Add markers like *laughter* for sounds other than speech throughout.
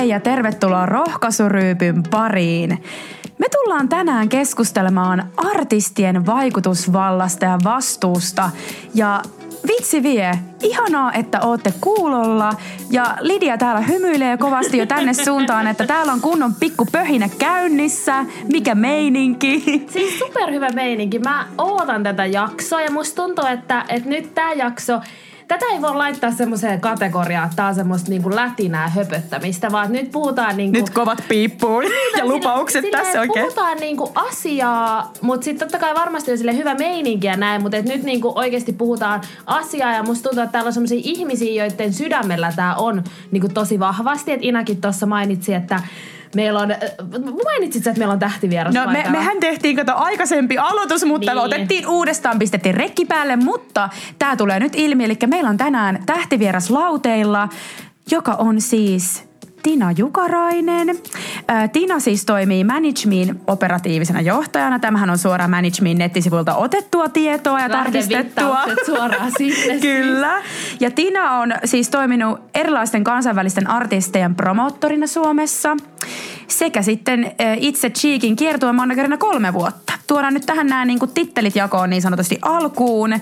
hei ja tervetuloa Rohkaisuryypyn pariin. Me tullaan tänään keskustelemaan artistien vaikutusvallasta ja vastuusta ja vitsi vie, ihanaa, että ootte kuulolla. Ja Lidia täällä hymyilee kovasti jo tänne suuntaan, että täällä on kunnon pikku pöhinä käynnissä. Mikä meininki? Siis superhyvä meininki. Mä ootan tätä jaksoa ja musta tuntuu, että, että nyt tää jakso tätä ei voi laittaa semmoiseen kategoriaan, että tää on semmoista niinku lätinää höpöttämistä, vaan nyt puhutaan niinku... Nyt kovat piippuun ja lupaukset sille, tässä oikein. Puhutaan niinku asiaa, mutta sitten totta kai varmasti on sille hyvä meininki ja näin, mutta nyt niinku oikeasti puhutaan asiaa ja musta tuntuu, että täällä on semmoisia ihmisiä, joiden sydämellä tämä on niinku tosi vahvasti. Että Inakin tuossa mainitsi, että Meillä on, mainitsit että meillä on tähtivieras No me, mehän tehtiin kato aikaisempi aloitus, mutta niin. me otettiin uudestaan, pistettiin rekki päälle, mutta tämä tulee nyt ilmi. Eli meillä on tänään tähtivieras lauteilla, joka on siis Tina Jukarainen. Tina siis toimii Managemin operatiivisena johtajana. Tämähän on suoraan Managemin nettisivuilta otettua tietoa ja tarkistettua. suoraan sinne. *laughs* Kyllä. Ja Tina on siis toiminut erilaisten kansainvälisten artistejen promoottorina Suomessa sekä sitten itse Cheekin kiertuemanagerina kolme vuotta. Tuodaan nyt tähän nämä niin kuin tittelit jakoon niin sanotusti alkuun,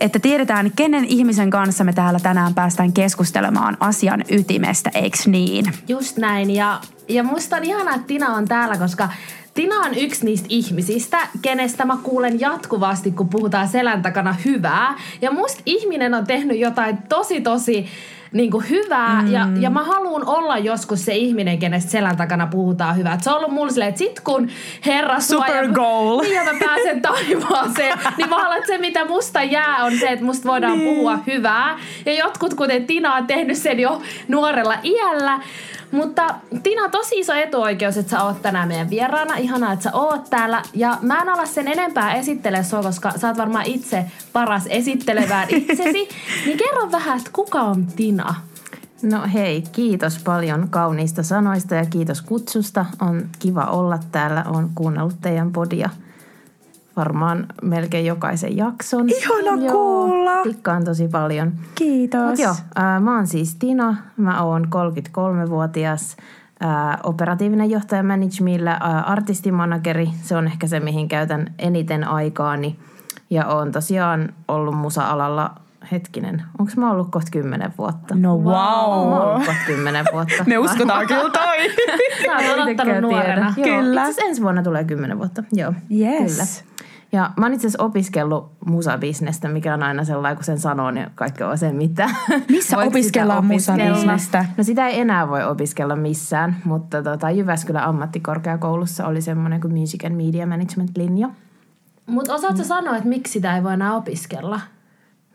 että tiedetään, kenen ihmisen kanssa me täällä tänään päästään keskustelemaan asian ytimestä, eikö niin? Just näin. Ja, ja musta on ihanaa, että Tina on täällä, koska Tina on yksi niistä ihmisistä, kenestä mä kuulen jatkuvasti, kun puhutaan selän takana hyvää. Ja musta ihminen on tehnyt jotain tosi tosi niin kuin hyvää mm. ja, ja mä haluan olla joskus se ihminen, kenestä selän takana puhutaan hyvää. Et se on ollut mulle silleen, että sit kun herra Super ja, goal. Niin, ja mä pääsen *laughs* taivaaseen, niin mä haluan, että se mitä musta jää on se, että musta voidaan niin. puhua hyvää. Ja jotkut, kuten Tina, on tehnyt sen jo nuorella iällä. Mutta Tina, tosi iso etuoikeus, että sä oot tänään meidän vieraana. Ihanaa, että sä oot täällä. Ja mä en ala sen enempää esittele sua, koska sä oot varmaan itse paras esittelevään *laughs* itsesi. niin kerro vähän, että kuka on Tina? No hei, kiitos paljon kauniista sanoista ja kiitos kutsusta. On kiva olla täällä. on kuunnellut teidän podia varmaan melkein jokaisen jakson. Ihana joo, kuulla! Tikkaan tosi paljon. Kiitos. Mut joo, ää, mä oon siis Tina. Mä oon 33-vuotias ää, operatiivinen johtaja managemilla, artistimanageri. Se on ehkä se, mihin käytän eniten aikaani. Ja oon tosiaan ollut musa-alalla hetkinen, onko mä ollut kohta kymmenen vuotta? No wow! Mä oon ollut kohta kymmenen vuotta. *laughs* Me uskotaan kyllä toi. Sä oot odottanut nuorena. Joo, kyllä. ensi vuonna tulee kymmenen vuotta. Joo, yes. kyllä. Ja mä oon itse asiassa opiskellut musabisnestä, mikä on aina sellainen, kun sen sanoo, niin kaikki on se mitä. Missä opiskellaan musabisnestä? No sitä ei enää voi opiskella missään, mutta tota, Jyväskylän ammattikorkeakoulussa oli semmoinen kuin Music and Media Management-linja. Mutta osaatko mm. sanoa, että miksi sitä ei voi enää opiskella?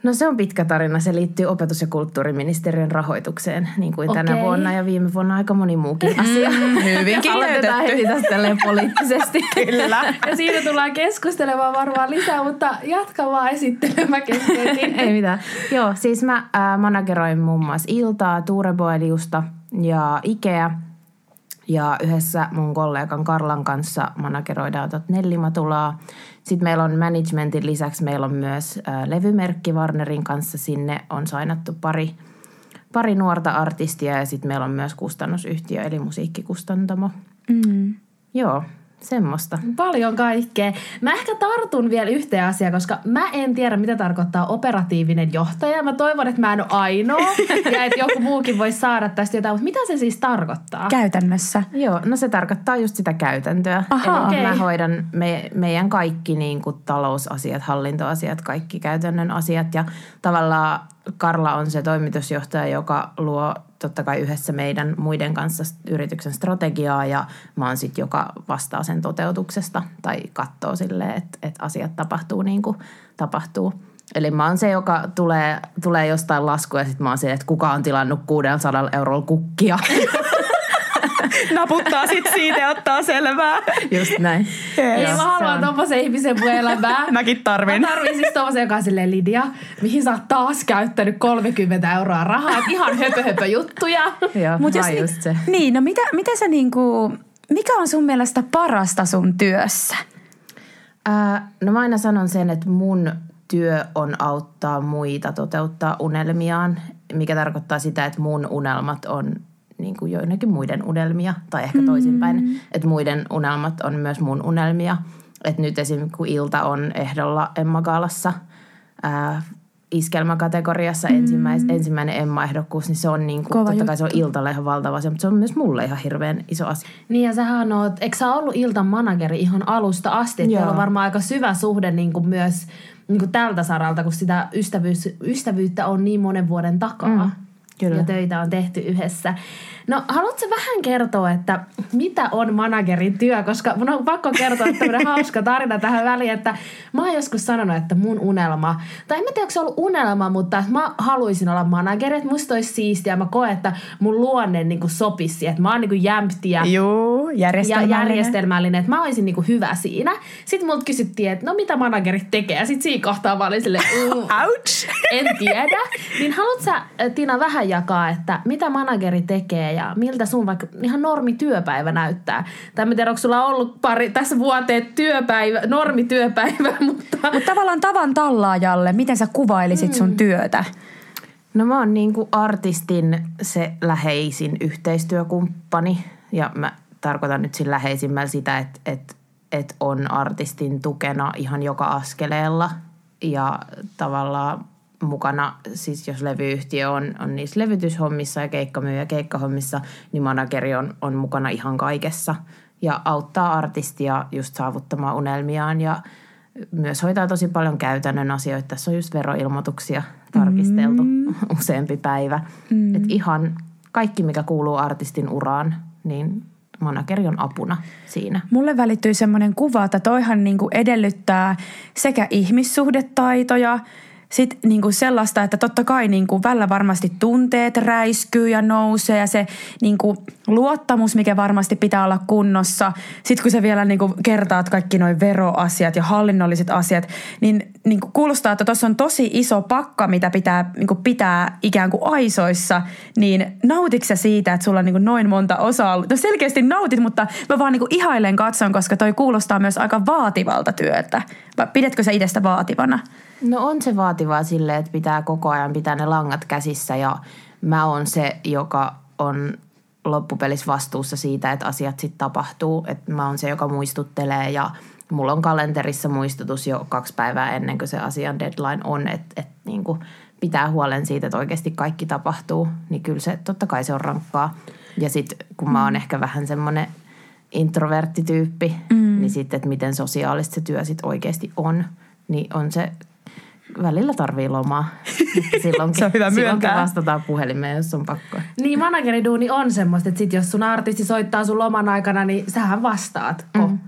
No se on pitkä tarina. Se liittyy opetus- ja kulttuuriministeriön rahoitukseen, niin kuin okay. tänä vuonna ja viime vuonna aika moni muukin mm, asia. Mm, hyvinkin Aloitetaan heti tästä poliittisesti. *laughs* Kyllä. Ja siitä tullaan keskustelemaan varmaan lisää, mutta jatka vaan esittelemään *laughs* Ei mitään. Joo, siis mä äh, manageroin muun muassa Iltaa, Tuureboeliusta ja Ikea. Ja yhdessä mun kollegan Karlan kanssa manageroidaan tot Nellimatulaa. Sitten meillä on managementin lisäksi meillä on myös levymerkki Warnerin kanssa. Sinne on sainattu pari, pari nuorta artistia ja sitten meillä on myös kustannusyhtiö eli musiikkikustantamo. Mm. Joo, semmoista. Paljon kaikkea. Mä ehkä tartun vielä yhteen asiaan, koska mä en tiedä, mitä tarkoittaa operatiivinen johtaja. Mä toivon, että mä en ole ainoa *laughs* ja että joku muukin voi saada tästä jotain. Mutta mitä se siis tarkoittaa? Käytännössä. Joo, no se tarkoittaa just sitä käytäntöä. Aha, Eli okay. mä hoidan me, meidän kaikki niin kuin talousasiat, hallintoasiat, kaikki käytännön asiat ja tavallaan Karla on se toimitusjohtaja, joka luo totta kai yhdessä meidän muiden kanssa yrityksen strategiaa ja mä oon sitten, joka vastaa sen toteutuksesta tai katsoo silleen, että, että asiat tapahtuu niin kuin tapahtuu. Eli mä oon se, joka tulee, tulee jostain laskuja ja sitten mä oon se, että kuka on tilannut 600 eurolla kukkia. *laughs* *laughs* naputtaa sit siitä ja ottaa selvää. Just näin. Yes. Ei, mä haluan tommosen ihmisen mun elämään. Mäkin tarvin. Mä tarvin siis tommosen, joka on silleen Lidia, mihin sä oot taas käyttänyt 30 euroa rahaa. Et ihan höpö, höpö juttuja. Joo, Mut jos, just se. Niin, no mitä, mitä sä niinku, mikä on sun mielestä parasta sun työssä? Ää, no mä aina sanon sen, että mun työ on auttaa muita toteuttaa unelmiaan, mikä tarkoittaa sitä, että mun unelmat on niin kuin joidenkin muiden unelmia, tai ehkä toisinpäin, mm. että muiden unelmat on myös mun unelmia. Että nyt esimerkiksi kun Ilta on ehdolla Emma Gaalassa ää, iskelmäkategoriassa mm. ensimmäis, ensimmäinen Emma-ehdokkuus, niin se on niin kuin, totta juttu. kai se on Iltalle ihan valtava asia, mutta se on myös mulle ihan hirveän iso asia. Niin ja sähän oot, eikö sä ollut Iltan manageri ihan alusta asti? Että teillä on varmaan aika syvä suhde niin kuin myös niin kuin tältä saralta, kun sitä ystävyys, ystävyyttä on niin monen vuoden takaa. Mm. Kyllä. Ja töitä on tehty yhdessä. No haluatko vähän kertoa, että mitä on managerin työ? Koska mun on pakko kertoa tämmöinen *laughs* hauska tarina tähän väliin, että mä oon joskus sanonut, että mun unelma, tai en mä tiedä, onko se ollut unelma, mutta mä haluaisin olla manageri, että musta olisi siistiä. Mä koen, että mun luonne niin kuin sopisi, että mä oon niin kuin jämpti ja, Juu, järjestelmällinen. ja järjestelmällinen, että mä olisin niin kuin hyvä siinä. Sitten multa kysyttiin, että no mitä managerit tekee, ja sitten siinä kohtaa mä olin silleen, *laughs* Ouch! en tiedä. Niin haluatko sä, Tina, vähän jakaa, että mitä manageri tekee ja miltä sun vaikka ihan normityöpäivä näyttää? Tai en tiedä, onko sulla ollut pari tässä vuoteen työpäivä, normityöpäivä, *laughs* mutta... Mutta tavallaan tavan tallaajalle, miten sä kuvailisit sun mm. työtä? No mä oon niin kuin artistin se läheisin yhteistyökumppani ja mä tarkoitan nyt sillä läheisimmällä sitä, että, että, että on artistin tukena ihan joka askeleella ja tavallaan mukana, siis jos levyyhtiö on, on niissä levytyshommissa ja keikkamyyjä keikkahommissa, niin manageri on, on mukana ihan kaikessa ja auttaa artistia just saavuttamaan unelmiaan ja myös hoitaa tosi paljon käytännön asioita. Tässä on just veroilmoituksia tarkisteltu mm. useampi päivä. Mm. Et ihan kaikki, mikä kuuluu artistin uraan, niin manageri on apuna siinä. Mulle välittyy semmoinen kuva, että toihan niinku edellyttää sekä ihmissuhdetaitoja – sitten niin kuin sellaista, että totta kai niin kuin välillä varmasti tunteet räiskyy ja nousee ja se niin kuin luottamus, mikä varmasti pitää olla kunnossa. Sitten kun sä vielä niin kuin kertaat kaikki noin veroasiat ja hallinnolliset asiat, niin, niin kuin kuulostaa, että tuossa on tosi iso pakka, mitä pitää niin kuin pitää ikään kuin aisoissa. Niin nautitko siitä, että sulla on niin kuin noin monta osaa? No selkeästi nautit, mutta mä vaan niin kuin ihailen katson, koska toi kuulostaa myös aika vaativalta työtä. Pidätkö sä itsestä vaativana? No on se vaativaa sille, että pitää koko ajan pitää ne langat käsissä ja mä oon se, joka on loppupelissä vastuussa siitä, että asiat sitten tapahtuu. Että mä oon se, joka muistuttelee ja mulla on kalenterissa muistutus jo kaksi päivää ennen kuin se asian deadline on, että, että niin kuin pitää huolen siitä, että oikeasti kaikki tapahtuu. Niin kyllä se, totta kai se on rankkaa. Ja sitten kun mä oon mm. ehkä vähän semmoinen introverttityyppi, mm. niin sitten, että miten sosiaalista se työ sitten oikeasti on, niin on se välillä tarvii lomaa. *laughs* Silloinkin, se on hyvä silloinkin vastataan puhelimeen, jos on pakko. Niin, manageriduuni on semmoista, että sit jos sun artisti soittaa sun loman aikana, niin sähän vastaat. Mm.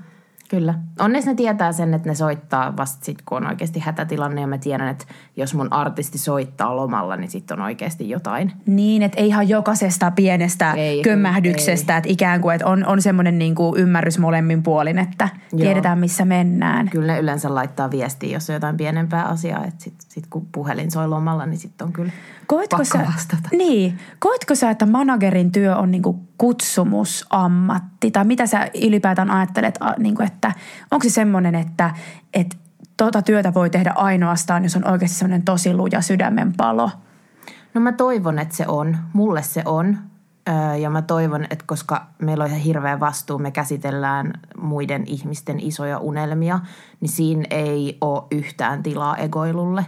Kyllä. Onneksi ne tietää sen, että ne soittaa vasta sitten, kun on oikeasti hätätilanne. Ja mä tiedän, että jos mun artisti soittaa lomalla, niin sitten on oikeasti jotain. Niin, että ei ihan jokaisesta pienestä ei, kömmähdyksestä. Että ikään kuin, että on, on semmoinen niin kuin ymmärrys molemmin puolin, että Joo. tiedetään missä mennään. Kyllä ne yleensä laittaa viestiä, jos on jotain pienempää asiaa. Että sitten sit kun puhelin soi lomalla, niin sitten on kyllä Koetko pakko sä, vastata. Niin. Koetko sä, että managerin työ on niin kuin kutsumusammatti? Tai mitä sä ylipäätään ajattelet, niin kuin, että onko se semmoinen, että, että tuota työtä voi tehdä ainoastaan, jos on oikeasti semmoinen tosi luja sydämen palo? No mä toivon, että se on. Mulle se on. Ja mä toivon, että koska meillä on ihan hirveä vastuu, me käsitellään muiden ihmisten isoja unelmia, niin siinä ei ole yhtään tilaa egoilulle.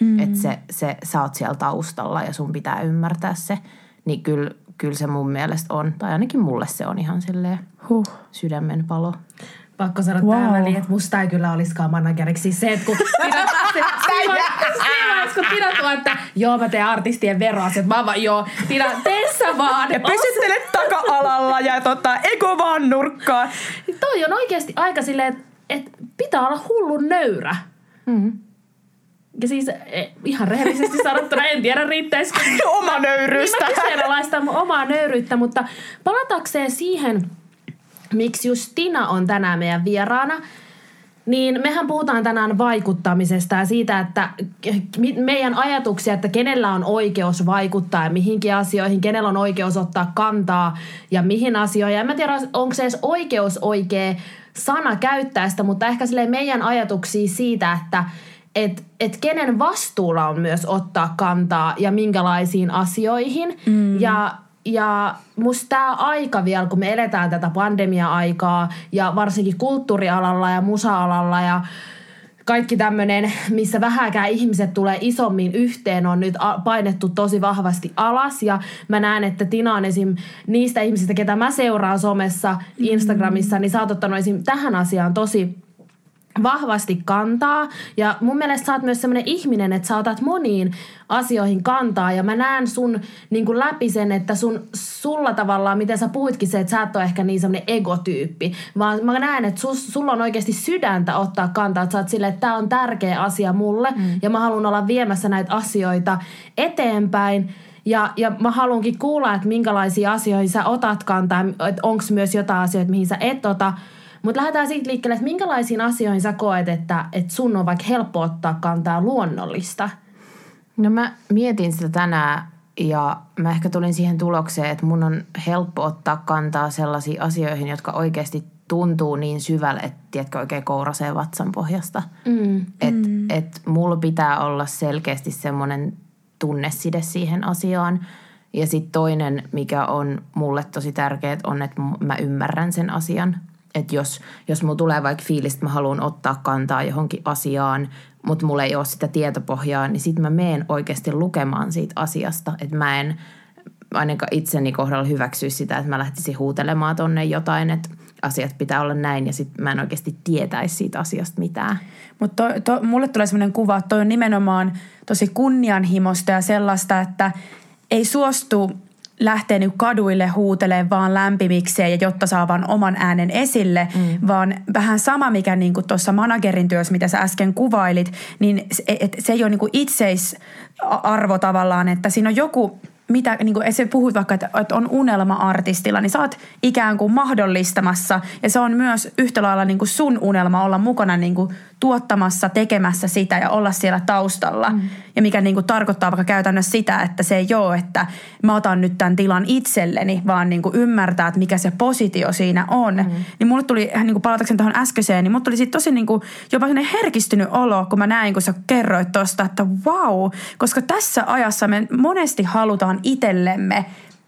Mm. Että se, se, sä oot siellä taustalla ja sun pitää ymmärtää se. Niin kyllä, kyllä se mun mielestä on, tai ainakin mulle se on ihan silleen huh. sydämen palo pakko sanoa wow. tähän väliin, että musta ei kyllä olisikaan manageriksi. Siis se, että kun *laughs* Tina tuo, että joo mä teen artistien veroasiat. Mä vaan joo, Tina, tee sä vaan. Ja pysyttele taka-alalla ja tota, ego vaan nurkkaan. Toi on oikeasti aika silleen, että et pitää olla hullun nöyrä. Mm-hmm. Ja siis e, ihan rehellisesti sanottuna en tiedä riittäisikö. *laughs* Oma nöyryystä. Niin mä omaa nöyryyttä, mutta palatakseen siihen – miksi just Tina on tänään meidän vieraana, niin mehän puhutaan tänään vaikuttamisesta ja siitä, että meidän ajatuksia, että kenellä on oikeus vaikuttaa ja mihinkin asioihin, kenellä on oikeus ottaa kantaa ja mihin asioihin. Ja en mä tiedä, onko se edes oikeus oikea sana käyttää sitä, mutta ehkä sille meidän ajatuksia siitä, että et, et kenen vastuulla on myös ottaa kantaa ja minkälaisiin asioihin. Mm. Ja ja musta tämä aika vielä, kun me eletään tätä pandemia-aikaa ja varsinkin kulttuurialalla ja musa-alalla ja kaikki tämmöinen, missä vähäkään ihmiset tulee isommin yhteen, on nyt painettu tosi vahvasti alas. Ja mä näen, että Tina on esim. niistä ihmisistä, ketä mä seuraan somessa, Instagramissa, niin sä oot ottanut esim. tähän asiaan tosi vahvasti kantaa. Ja mun mielestä sä oot myös sellainen ihminen, että sä otat moniin asioihin kantaa. Ja mä näen sun niin kuin läpi sen, että sun, sulla tavallaan, miten sä puhuitkin se, että sä et ole ehkä niin semmoinen egotyyppi. Vaan mä näen, että sus, sulla on oikeasti sydäntä ottaa kantaa. Että sä oot silleen, että tää on tärkeä asia mulle. Mm. Ja mä haluan olla viemässä näitä asioita eteenpäin. Ja, ja mä haluankin kuulla, että minkälaisia asioihin sä otat kantaa. Että onko myös jotain asioita, mihin sä et ota. Mutta lähdetään siitä liikkeelle, että minkälaisiin asioihin sä koet, että, että sun on vaikka helppo ottaa kantaa luonnollista? No mä mietin sitä tänään ja mä ehkä tulin siihen tulokseen, että mun on helppo ottaa kantaa sellaisiin asioihin, jotka oikeasti tuntuu niin syvälle, että tiedätkö, oikein kourasee vatsan pohjasta. Mm. Että mm. et mulla pitää olla selkeästi semmoinen tunneside siihen asiaan. Ja sitten toinen, mikä on mulle tosi tärkeää, on, että mä ymmärrän sen asian että jos, jos mulla tulee vaikka fiilis, että mä haluan ottaa kantaa johonkin asiaan, mutta mulla ei ole sitä tietopohjaa, niin sitten mä meen oikeasti lukemaan siitä asiasta. Että mä en ainakaan itseni kohdalla hyväksyisi sitä, että mä lähtisin huutelemaan tonne jotain, että asiat pitää olla näin ja sitten mä en oikeasti tietäisi siitä asiasta mitään. Mutta mulle tulee sellainen kuva, että toi on nimenomaan tosi kunnianhimosta ja sellaista, että ei suostu lähtee niin kaduille huutelemaan vaan lämpimikseen ja jotta saa vaan oman äänen esille, mm. vaan vähän sama, mikä niin tuossa managerin työssä, mitä sä äsken kuvailit, niin se, et, se ei ole niin itseisarvo tavallaan, että siinä on joku mitä, niin kuin se puhuit vaikka, että, että on unelma-artistilla, niin sä oot ikään kuin mahdollistamassa. Ja se on myös yhtä lailla niin kuin sun unelma olla mukana niin kuin tuottamassa, tekemässä sitä ja olla siellä taustalla. Mm. Ja mikä niin kuin tarkoittaa vaikka käytännössä sitä, että se ei ole, että mä otan nyt tämän tilan itselleni, vaan niin kuin ymmärtää, että mikä se positio siinä on. Mm. Niin mulle tuli, niin kuin palatakseni tuohon äskeiseen, niin mulle tuli siitä tosi niin kuin, jopa sellainen herkistynyt olo, kun mä näin, kun sä kerroit tuosta, että wow, koska tässä ajassa me monesti halutaan itsellemme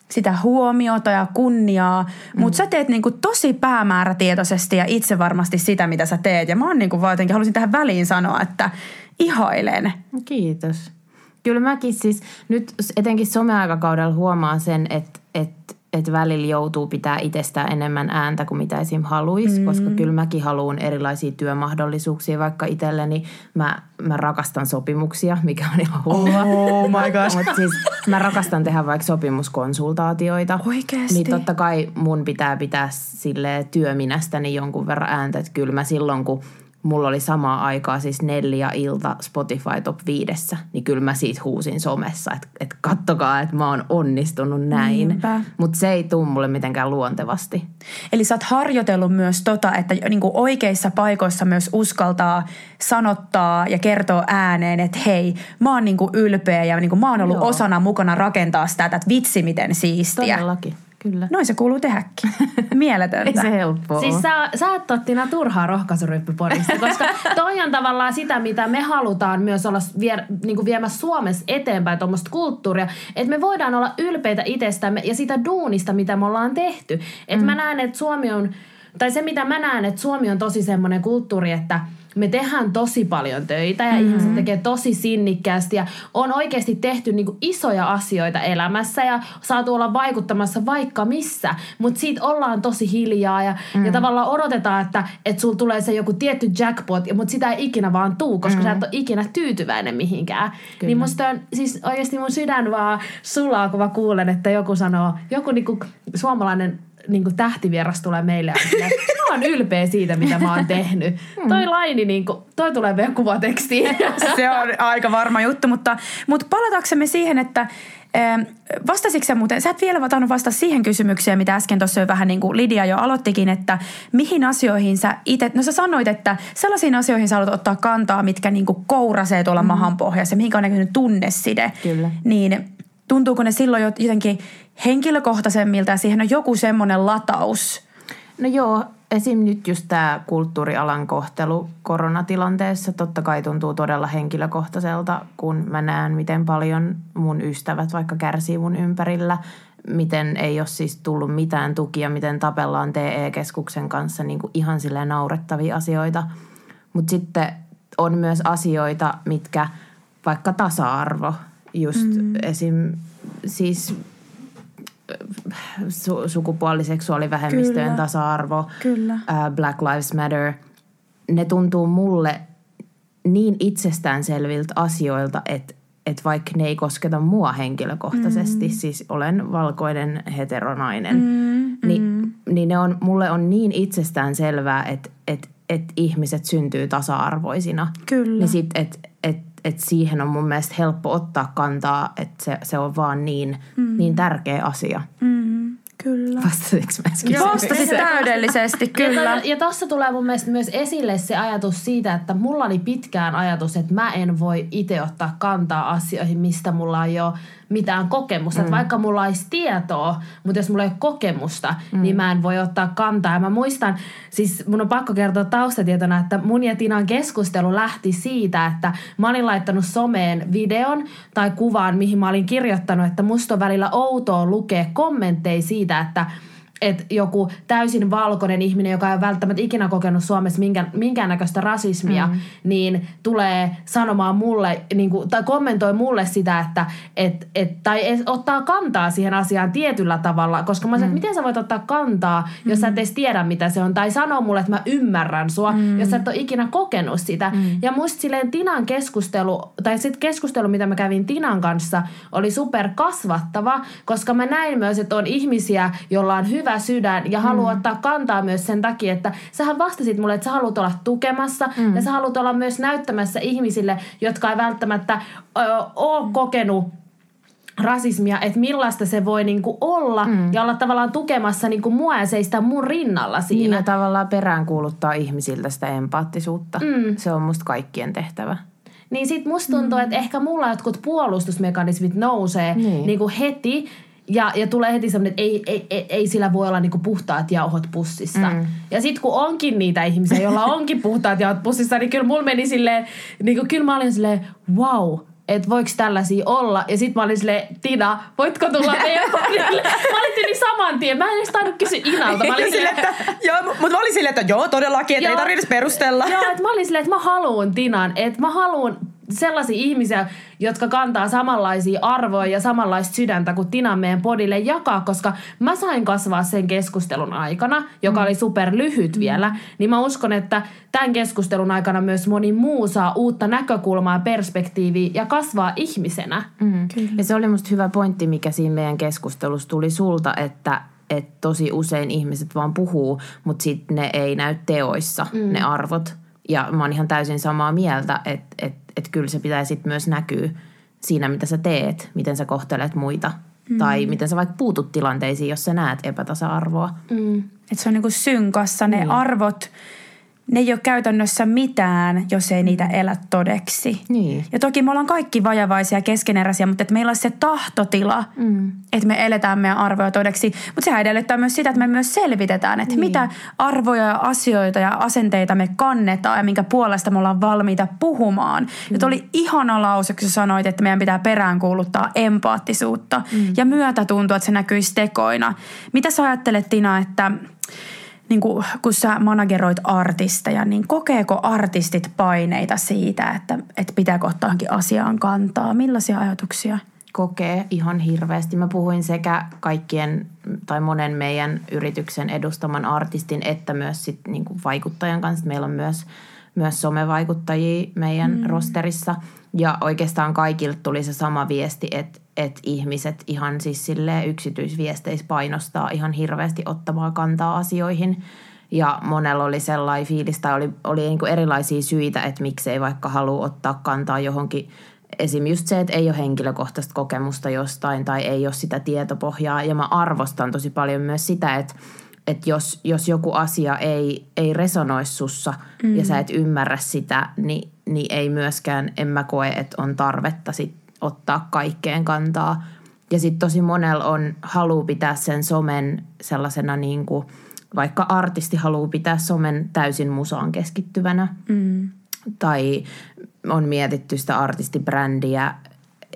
sitä huomiota ja kunniaa, mm. mutta sä teet niinku tosi päämäärätietoisesti ja itse varmasti sitä, mitä sä teet. Ja mä oon niinku vaan jotenkin, halusin tähän väliin sanoa, että ihailen. Kiitos. Kyllä mäkin siis nyt etenkin someaikakaudella huomaa sen, että, että että välillä joutuu pitää itsestään enemmän ääntä kuin mitä esim. haluaisi, mm. koska kyllä mäkin haluan erilaisia työmahdollisuuksia, vaikka itselleni mä, mä rakastan sopimuksia, mikä on ihan hullua. Oh my *laughs* gosh. Mutta siis mä rakastan tehdä vaikka sopimuskonsultaatioita. Oikeesti? Niin totta kai mun pitää pitää sille työminästäni jonkun verran ääntä, että kyllä mä silloin kun mulla oli samaa aikaa siis neljä ilta Spotify Top 5, niin kyllä mä siitä huusin somessa, että, että kattokaa, että mä oon onnistunut näin. Mutta se ei tule mulle mitenkään luontevasti. Eli sä oot harjoitellut myös tota, että niinku oikeissa paikoissa myös uskaltaa sanottaa ja kertoa ääneen, että hei, mä oon niinku ylpeä ja niinku mä oon ollut Joo. osana mukana rakentaa sitä, että vitsi miten siistiä. Todellakin. Kyllä. Noin se kuuluu tehdäkin. *laughs* Mieletöntä. Ei se helppoa Siis sä, sä et Tottina turhaa rohkaisuryppyporista, koska toi on tavallaan sitä, mitä me halutaan myös olla vie, niin kuin viemässä Suomessa eteenpäin, tuommoista kulttuuria. Että me voidaan olla ylpeitä itsestämme ja sitä duunista, mitä me ollaan tehty. Että mm. mä näen, että Suomi on, tai se mitä mä näen, että Suomi on tosi semmoinen kulttuuri, että – me tehdään tosi paljon töitä ja mm-hmm. ihmiset tekee tosi sinnikkäästi ja on oikeasti tehty niinku isoja asioita elämässä ja saatu olla vaikuttamassa vaikka missä, mutta siitä ollaan tosi hiljaa ja, mm-hmm. ja tavallaan odotetaan, että, että sulla tulee se joku tietty jackpot, mutta sitä ei ikinä vaan tuu, koska mm-hmm. sä et ole ikinä tyytyväinen mihinkään. Kyllä. Niin musta on, siis oikeasti mun sydän vaan sulaa, kun mä kuulen, että joku sanoo, joku niinku suomalainen niin kuin tähtivieras tulee meille ja mä oon ylpeä siitä, mitä mä oon tehnyt. Hmm. Toi laini, niin kuin, toi tulee vielä kuvatekstiin. *laughs* Se on aika varma juttu, mutta, mutta palataksemme siihen, että Vastasitko sä muuten, sä et vielä tainnut vastata siihen kysymykseen, mitä äsken tuossa jo vähän niin kuin Lidia jo aloittikin, että mihin asioihin sä itse, no sä sanoit, että sellaisiin asioihin sä haluat ottaa kantaa, mitkä niin kuin kourasee tuolla mm. mahan pohjassa, mihinkä on näkynyt tunneside. Kyllä. Niin tuntuuko ne silloin jotenkin henkilökohtaisemmilta ja siihen on joku semmoinen lataus? No joo, esim. nyt just tämä kulttuurialan kohtelu koronatilanteessa totta kai tuntuu todella henkilökohtaiselta, kun mä näen, miten paljon mun ystävät vaikka kärsii mun ympärillä. miten ei ole siis tullut mitään tukia, miten tapellaan TE-keskuksen kanssa niin kuin ihan silleen naurettavia asioita. Mutta sitten on myös asioita, mitkä vaikka tasa-arvo, just mm. esim. siis su- sukupuoliseksuaalivähemmistöjen Kyllä. tasa-arvo, Kyllä. Uh, Black Lives Matter, ne tuntuu mulle niin itsestäänselviltä asioilta, että että vaikka ne ei kosketa mua henkilökohtaisesti, mm. siis olen valkoinen heteronainen, mm, niin, mm. niin ne on, mulle on niin itsestään selvää, että et, et ihmiset syntyy tasa-arvoisina. Kyllä. Niin sit, että et, siihen on mun mielestä helppo ottaa kantaa, että se, se on vaan niin, mm. niin tärkeä asia. Mm. Kyllä. Vastasinko mä äsken? Vastasit täydellisesti, kyllä. Ja, ja tuossa tulee mun mielestä myös esille se ajatus siitä, että mulla oli pitkään ajatus, että mä en voi itse ottaa kantaa asioihin, mistä mulla ei ole mitään kokemusta. Mm. Että vaikka mulla olisi tietoa, mutta jos mulla ei ole kokemusta, mm. niin mä en voi ottaa kantaa. Ja mä muistan, siis mun on pakko kertoa taustatietona, että mun ja Tinan keskustelu lähti siitä, että mä olin laittanut someen videon tai kuvaan, mihin mä olin kirjoittanut, että musta on välillä outoa lukea kommentteja siitä, että – että joku täysin valkoinen ihminen, joka ei ole välttämättä ikinä kokenut Suomessa minkään, minkäännäköistä rasismia, mm. niin tulee sanomaan mulle, niin kuin, tai kommentoi mulle sitä, että et, et, tai ottaa kantaa siihen asiaan tietyllä tavalla, koska mä sanoin, mm. että miten sä voit ottaa kantaa, jos mm. sä et edes tiedä, mitä se on, tai sanoo mulle, että mä ymmärrän sua, mm. jos sä et ole ikinä kokenut sitä. Mm. Ja musta silleen Tinan keskustelu, tai sitten keskustelu, mitä mä kävin Tinan kanssa, oli super kasvattava, koska mä näin myös, että on ihmisiä, joilla on hyvä hyvä sydän ja haluaa mm. ottaa kantaa myös sen takia, että sähän vastasit mulle, että sä haluat olla tukemassa mm. ja sä haluat olla myös näyttämässä ihmisille, jotka ei välttämättä ö, ole kokenut rasismia, että millaista se voi niinku olla mm. ja olla tavallaan tukemassa niinku mua ja seistä mun rinnalla siinä. Niin ja tavallaan peräänkuuluttaa ihmisiltä sitä empaattisuutta. Mm. Se on musta kaikkien tehtävä. Niin sit musta tuntuu, mm. että ehkä mulla jotkut puolustusmekanismit nousee niin. niinku heti ja, ja tulee heti semmoinen, että ei, ei, ei, ei sillä voi olla niinku puhtaat jauhot pussissa. Mm. Ja sitten kun onkin niitä ihmisiä, joilla *laughs* onkin puhtaat jauhot pussissa, niin kyllä mulla meni silleen, niinku, kyllä mä olin silleen, wow, että voiko tällaisia olla. Ja sitten mä olin silleen, Tina, voitko tulla meidän Mä olin yli saman tien. Mä en edes tainnut kysyä Inalta. Mä olin silleen, että, joo, mutta mä olin silleen, että joo, todellakin, että ei tarvitse perustella. Joo, että mä olin silleen, että mä haluan Tinan. Että mä haluan sellaisia ihmisiä, jotka kantaa samanlaisia arvoja ja samanlaista sydäntä kuin Tina meidän podille jakaa, koska mä sain kasvaa sen keskustelun aikana, joka mm. oli super lyhyt mm. vielä, niin mä uskon, että tämän keskustelun aikana myös moni muu saa uutta näkökulmaa ja perspektiiviä ja kasvaa ihmisenä. Mm. Ja se oli musta hyvä pointti, mikä siinä meidän keskustelussa tuli sulta, että että tosi usein ihmiset vaan puhuu, mutta sitten ne ei näy teoissa, mm. ne arvot. Ja mä oon ihan täysin samaa mieltä, että, että että kyllä se pitää sitten myös näkyä siinä, mitä sä teet, miten sä kohtelet muita. Mm. Tai miten sä vaikka puutut tilanteisiin, jos sä näet epätasa-arvoa. Mm. Että se on niinku synkassa ne niin. arvot, ne ei ole käytännössä mitään, jos ei niitä elä todeksi. Niin. Ja toki me ollaan kaikki vajavaisia keskeneräisiä, mutta että meillä on se tahtotila, mm. että me eletään meidän arvoja todeksi. Mutta sehän edellyttää myös sitä, että me myös selvitetään, että niin. mitä arvoja ja asioita ja asenteita me kannetaan ja minkä puolesta me ollaan valmiita puhumaan. Mm. Ja oli ihana lause, kun sanoit, että meidän pitää peräänkuuluttaa empaattisuutta mm. ja myötätuntua, että se näkyisi tekoina. Mitä sä ajattelet, Tina, että niin kuin, kun sä manageroit artisteja, niin kokeeko artistit paineita siitä, että, että pitääkö ottaa johonkin asiaan kantaa? Millaisia ajatuksia? Kokee ihan hirveästi. Mä puhuin sekä kaikkien tai monen meidän yrityksen edustaman artistin että myös sit niin kuin vaikuttajan kanssa. Meillä on myös, myös somevaikuttajia meidän mm. rosterissa. Ja oikeastaan kaikilta tuli se sama viesti, että että ihmiset ihan siis sille yksityisviesteissä painostaa ihan hirveästi ottamaan kantaa asioihin. Ja monella oli sellainen fiilis tai oli, oli niin kuin erilaisia syitä, että miksei vaikka halua ottaa kantaa johonkin. Esim. just se, että ei ole henkilökohtaista kokemusta jostain tai ei ole sitä tietopohjaa. Ja mä arvostan tosi paljon myös sitä, että, että jos, jos joku asia ei, ei resonoi sussa mm. ja sä et ymmärrä sitä, niin, niin ei myöskään, en mä koe, että on tarvetta sit ottaa kaikkeen kantaa. Ja sitten tosi monella on halu pitää sen somen sellaisena niin kuin, vaikka artisti haluaa pitää somen täysin musaan keskittyvänä. Mm. Tai on mietitty sitä artistibrändiä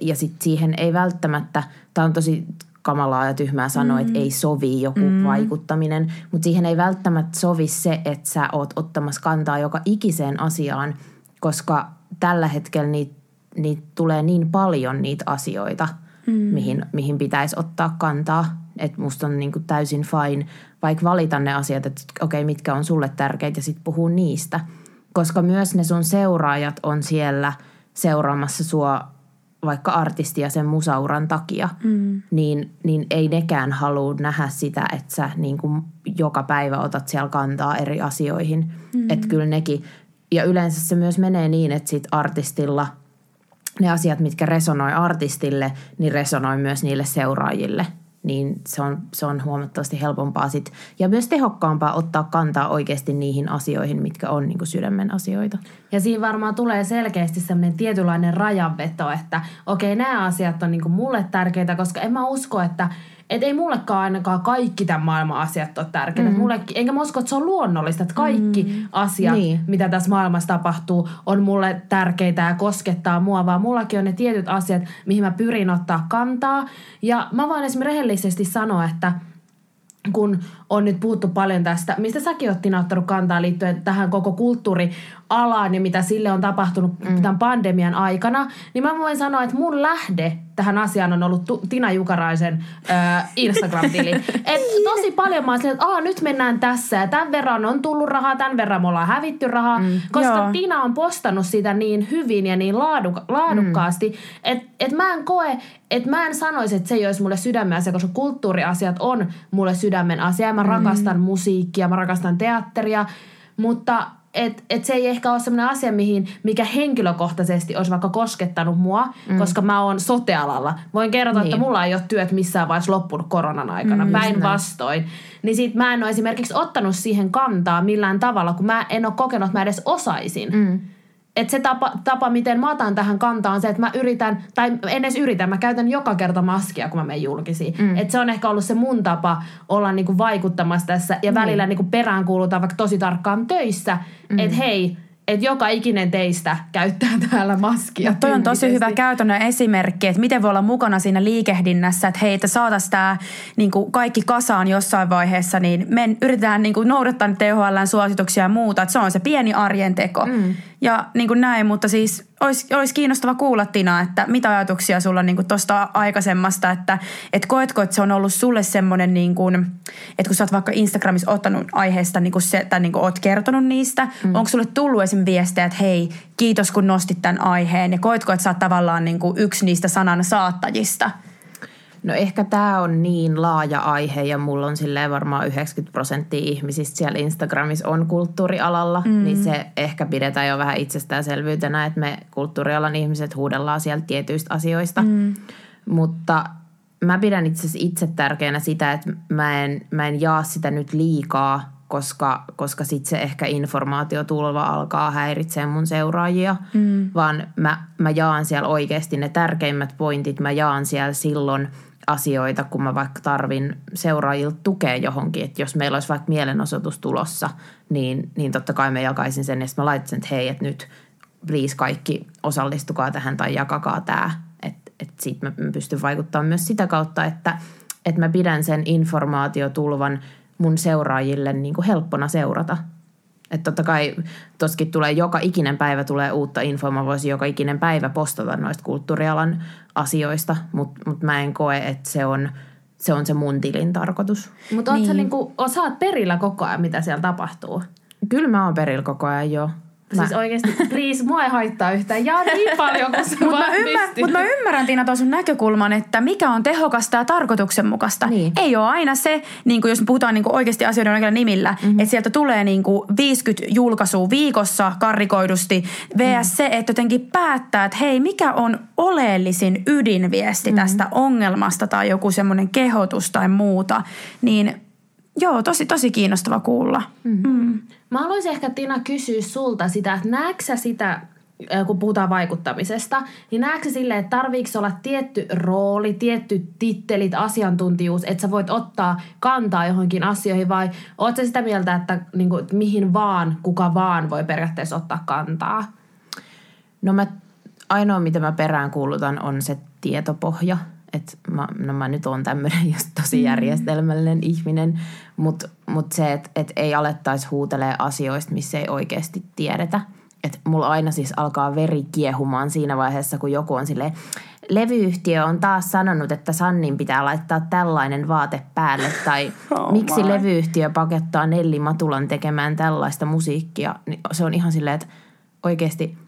ja sitten siihen ei välttämättä, tämä on tosi kamalaa ja tyhmää sanoa, mm. että ei sovi joku mm. vaikuttaminen. Mutta siihen ei välttämättä sovi se, että sä oot ottamassa kantaa joka ikiseen asiaan, koska tällä hetkellä niitä niit tulee niin paljon niitä asioita, mm. mihin, mihin pitäisi ottaa kantaa. Että musta on niinku täysin fine vaikka valita ne asiat, että okei, okay, mitkä on sulle tärkeitä ja sitten puhua niistä. Koska myös ne sun seuraajat on siellä seuraamassa sua vaikka artistia sen musauran takia, mm. niin, niin ei nekään halua nähdä sitä, että sä niin kuin joka päivä otat siellä kantaa eri asioihin. Mm. Että kyllä nekin, ja yleensä se myös menee niin, että sit artistilla ne asiat, mitkä resonoi artistille, niin resonoi myös niille seuraajille – niin se on, se on huomattavasti helpompaa sit, ja myös tehokkaampaa ottaa kantaa oikeasti niihin asioihin, mitkä on niin sydämen asioita. Ja siinä varmaan tulee selkeästi semmoinen tietynlainen rajanveto, että okei, nämä asiat on niin mulle tärkeitä, koska en mä usko, että – et ei mullekaan ainakaan kaikki tämän maailman asiat ole tärkeitä. Mm. Mullekin, enkä mä usko, että se on luonnollista, että kaikki mm. asiat, niin. mitä tässä maailmassa tapahtuu, on mulle tärkeitä ja koskettaa mua, vaan mullakin on ne tietyt asiat, mihin mä pyrin ottaa kantaa. Ja mä voin esimerkiksi rehellisesti sanoa, että – kun on nyt puhuttu paljon tästä, mistä säkin oot Tina ottanut kantaa liittyen tähän koko kulttuurialaan ja mitä sille on tapahtunut mm. tämän pandemian aikana, niin mä voin sanoa, että mun lähde tähän asiaan on ollut Tina Jukaraisen äh, Instagram-tili. *laughs* Et tosi paljon mä oon silleen, että nyt mennään tässä ja tämän verran on tullut rahaa, tämän verran me ollaan hävitty rahaa, mm. koska Joo. Tina on postannut sitä niin hyvin ja niin laaduk- laadukkaasti, mm. että et mä en koe, että mä en sanoisi, että se ei olisi mulle sydämen asia, koska kulttuuriasiat on mulle sydämen asia. Mä mm. rakastan musiikkia, mä rakastan teatteria, mutta et, et se ei ehkä ole sellainen asia, mihin, mikä henkilökohtaisesti olisi vaikka koskettanut mua, mm. koska mä oon sotealalla. Voin kertoa, niin. että mulla ei ole työt missään vaiheessa loppunut koronan aikana, mm, päinvastoin. Niin sit mä en ole esimerkiksi ottanut siihen kantaa millään tavalla, kun mä en ole kokenut, että mä edes osaisin. Mm että se tapa, tapa, miten mä otan tähän kantaa on se, että mä yritän, tai en edes yritä, mä käytän joka kerta maskia, kun mä menen julkisiin. Mm. Että se on ehkä ollut se mun tapa olla niinku vaikuttamassa tässä ja välillä mm. niinku peräänkuulutaan vaikka tosi tarkkaan töissä, mm. että hei, että joka ikinen teistä käyttää *laughs* täällä maskia. Ja toi on tosi hyvä käytännön esimerkki, että miten voi olla mukana siinä liikehdinnässä, että hei, että saataisiin tämä niin kaikki kasaan jossain vaiheessa, niin me yritetään niin kuin noudattaa THLn suosituksia ja muuta, että se on se pieni arjen teko. Mm. Ja niin kuin näin, mutta siis olisi, olisi kiinnostava kuulla Tina, että mitä ajatuksia sulla on niin tuosta aikaisemmasta, että et koetko, että se on ollut sulle semmoinen, niin kuin, että kun sä oot vaikka Instagramissa ottanut aiheesta niin kuin se, tai niin kuin oot kertonut niistä, mm. onko sulle tullut esim. viestejä, että hei, kiitos kun nostit tämän aiheen, ja koetko, että sä oot tavallaan niin kuin yksi niistä sanan saattajista – No ehkä tämä on niin laaja aihe ja mulla on silleen varmaan 90 prosenttia ihmisistä siellä Instagramissa on kulttuurialalla, mm. niin se ehkä pidetään jo vähän itsestäänselvyytenä, että me kulttuurialan ihmiset huudellaan sieltä tietyistä asioista. Mm. Mutta mä pidän itse asiassa itse tärkeänä sitä, että mä en, mä en jaa sitä nyt liikaa, koska, koska sitten se ehkä informaatiotulva alkaa häiritsemään mun seuraajia, mm. vaan mä, mä jaan siellä oikeasti ne tärkeimmät pointit, mä jaan siellä silloin – asioita, kun mä vaikka tarvin seuraajilta tukea johonkin. Että jos meillä olisi vaikka mielenosoitus tulossa, niin, niin totta kai mä jakaisin sen sitten mä laittaisin, että hei, että nyt please kaikki osallistukaa tähän tai jakakaa tämä. Että et siitä mä pystyn vaikuttamaan myös sitä kautta, että, että mä pidän sen informaatiotulvan mun seuraajille niin kuin helppona seurata – että totta kai toskin tulee joka ikinen päivä tulee uutta infoa. Mä voisin joka ikinen päivä postata noista kulttuurialan asioista, mutta mut mä en koe, että se on, se on se mun tilin tarkoitus. Mutta niin. niinku, osaat perillä koko ajan, mitä siellä tapahtuu? Kyllä mä oon perillä koko ajan, joo. Mä... Siis oikeasti, please, mua ei haittaa yhtään. Ja niin paljon kuin se Mutta mä, ymmär, mut mä ymmärrän Tiina tuon sun näkökulman, että mikä on tehokasta ja tarkoituksenmukaista. Niin. Ei ole aina se, niin kuin jos puhutaan niin kuin oikeasti asioiden oikealla nimillä, mm-hmm. että sieltä tulee niin kuin 50 julkaisua viikossa karrikoidusti, vs mm. se, että jotenkin päättää, että hei, mikä on oleellisin ydinviesti mm-hmm. tästä ongelmasta tai joku semmoinen kehotus tai muuta, niin Joo, tosi, tosi kiinnostava kuulla. Mm. Mm. Mä haluaisin ehkä Tina kysyä sulta sitä, että näetkö sitä, kun puhutaan vaikuttamisesta, niin näetkö silleen, että tarviiko olla tietty rooli, tietty tittelit, asiantuntijuus, että sä voit ottaa kantaa johonkin asioihin vai ootko sitä mieltä, että, niin kuin, mihin vaan, kuka vaan voi periaatteessa ottaa kantaa? No mä, ainoa mitä mä perään kuulutan on se tietopohja. Että mä, no mä nyt oon tämmöinen *laughs* just tosi järjestelmällinen mm. ihminen, mutta mut se, että et ei alettaisi huutelee asioista, missä ei oikeasti tiedetä. Että mulla aina siis alkaa veri kiehumaan siinä vaiheessa, kun joku on silleen, levyyhtiö on taas sanonut, että Sannin pitää laittaa tällainen vaate päälle. Tai *laughs* oh miksi my. levyyhtiö pakettaa Nelli Matulan tekemään tällaista musiikkia. Niin se on ihan silleen, että oikeasti,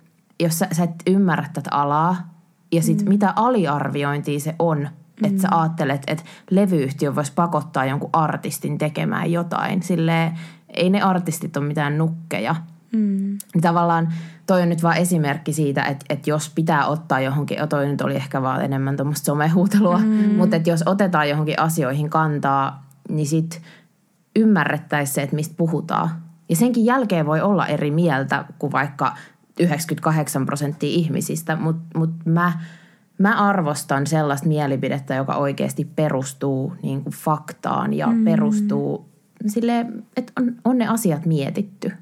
jos sä, sä et ymmärrä tätä alaa, ja sitten mm. mitä aliarviointia se on, mm. että sä ajattelet, että levyyhtiö voisi pakottaa jonkun artistin tekemään jotain. Silleen, ei ne artistit ole mitään nukkeja. Mm. Tavallaan toi on nyt vaan esimerkki siitä, että, että jos pitää ottaa johonkin, toi nyt oli ehkä vaan enemmän tuommoista somehuutelua, mm. mutta että jos otetaan johonkin asioihin kantaa, niin sit ymmärrettäisiin se, että mistä puhutaan. Ja senkin jälkeen voi olla eri mieltä kuin vaikka 98 prosenttia ihmisistä, mutta mut mä, mä arvostan sellaista mielipidettä, joka oikeasti perustuu niin kuin faktaan ja mm. perustuu sille, että on, on ne asiat mietitty.